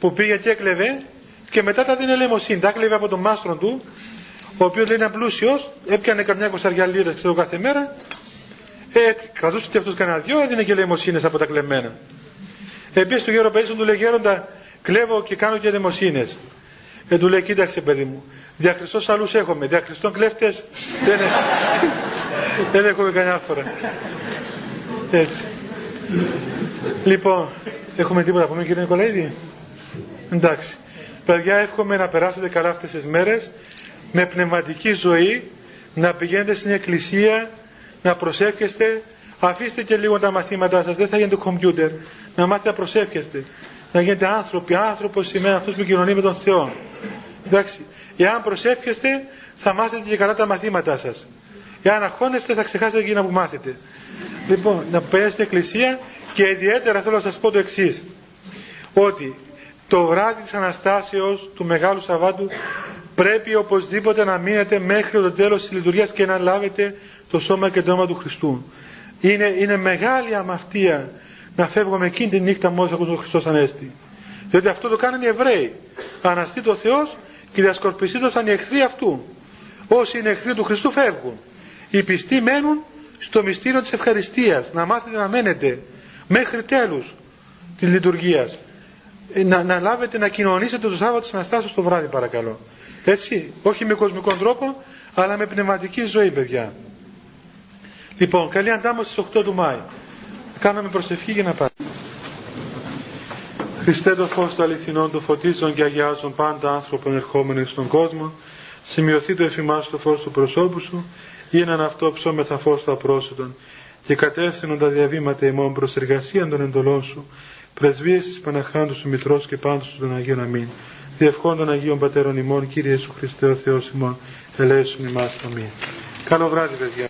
που πήγε και έκλεβε και μετά τα δίνει ελεημοσύνη. Τα έκλεβε από τον μάστρο του, ο οποίος λέει ήταν πλούσιος, έπιανε καμιά κοσαριά λίρα ξέρω κάθε μέρα ε, κρατούσε και αυτός κανένα δυο, έδινε και λαιμοσύνε από τα κλεμμένα. Επίση του γέρο Παΐσον του λέει γέροντα, κλέβω και κάνω και λαιμοσύνε. Ε, του λέει, κοίταξε παιδί μου, διαχριστό άλλους έχουμε, διαχριστό κλέφτες δεν, δεν έχουμε κανένα φορά. Έτσι. Λοιπόν, έχουμε τίποτα να πούμε κύριε Νικολαίδη; Εντάξει. Παιδιά, εύχομαι να περάσετε καλά αυτές τις μέρες με πνευματική ζωή, να πηγαίνετε στην εκκλησία, να προσεύχεστε, αφήστε και λίγο τα μαθήματά σας, δεν θα γίνετε κομπιούτερ, να μάθετε να προσεύχεστε, να γίνετε άνθρωποι, άνθρωπος σημαίνει αυτός που κοινωνεί με τον Θεό. Εντάξει, εάν προσεύχεστε θα μάθετε και καλά τα μαθήματά σας. Εάν αγχώνεστε θα ξεχάσετε εκείνα που μάθετε. Λοιπόν, να πέρασετε στην εκκλησία και ιδιαίτερα θέλω να σας πω το εξής. Ότι το βράδυ της Αναστάσεως του Μεγάλου Σαββάτου πρέπει οπωσδήποτε να μείνετε μέχρι το τέλος της λειτουργίας και να λάβετε το σώμα και το αίμα του Χριστού. Είναι, είναι μεγάλη αμαρτία να φεύγουμε εκείνη τη νύχτα μόλις ακούσουμε ο Χριστός Ανέστη. Διότι αυτό το κάνουν οι Εβραίοι. Αναστεί το Θεός και διασκορπιστήτωσαν οι εχθροί αυτού. Όσοι είναι εχθροί του Χριστού φεύγουν. Οι πιστοί μένουν στο μυστήριο της ευχαριστίας. Να μάθετε να μένετε μέχρι τέλους της λειτουργίας. Ε, να, να λάβετε να κοινωνήσετε το Σάββατο της Αναστάσεως το βράδυ παρακαλώ. Έτσι, όχι με κοσμικό τρόπο, αλλά με πνευματική ζωή παιδιά. Λοιπόν, καλή αντάμωση στις 8 του Μάη. Κάναμε προσευχή για να πάμε. Χριστέ το φως του αληθινών, το φωτίζουν και αγιάζουν πάντα άνθρωπον ερχόμενοι στον κόσμο. Σημειωθεί το εφημάς το φως του προσώπου σου, ή έναν αυτό ψώμεθα φως του απρόσιτον, και κατεύθυνον τα διαβήματα ημών προς εργασία των εντολών σου, πρεσβείες της Παναχάντου σου Μητρός και πάντως σου τον Αγίον Αμήν. Διευχών των Αγίων Πατέρων ημών, Κύριε Ιησού Χριστέ ο Θεός ημών, ελέησον ημάς αμήν. Καλό βράδυ παιδιά.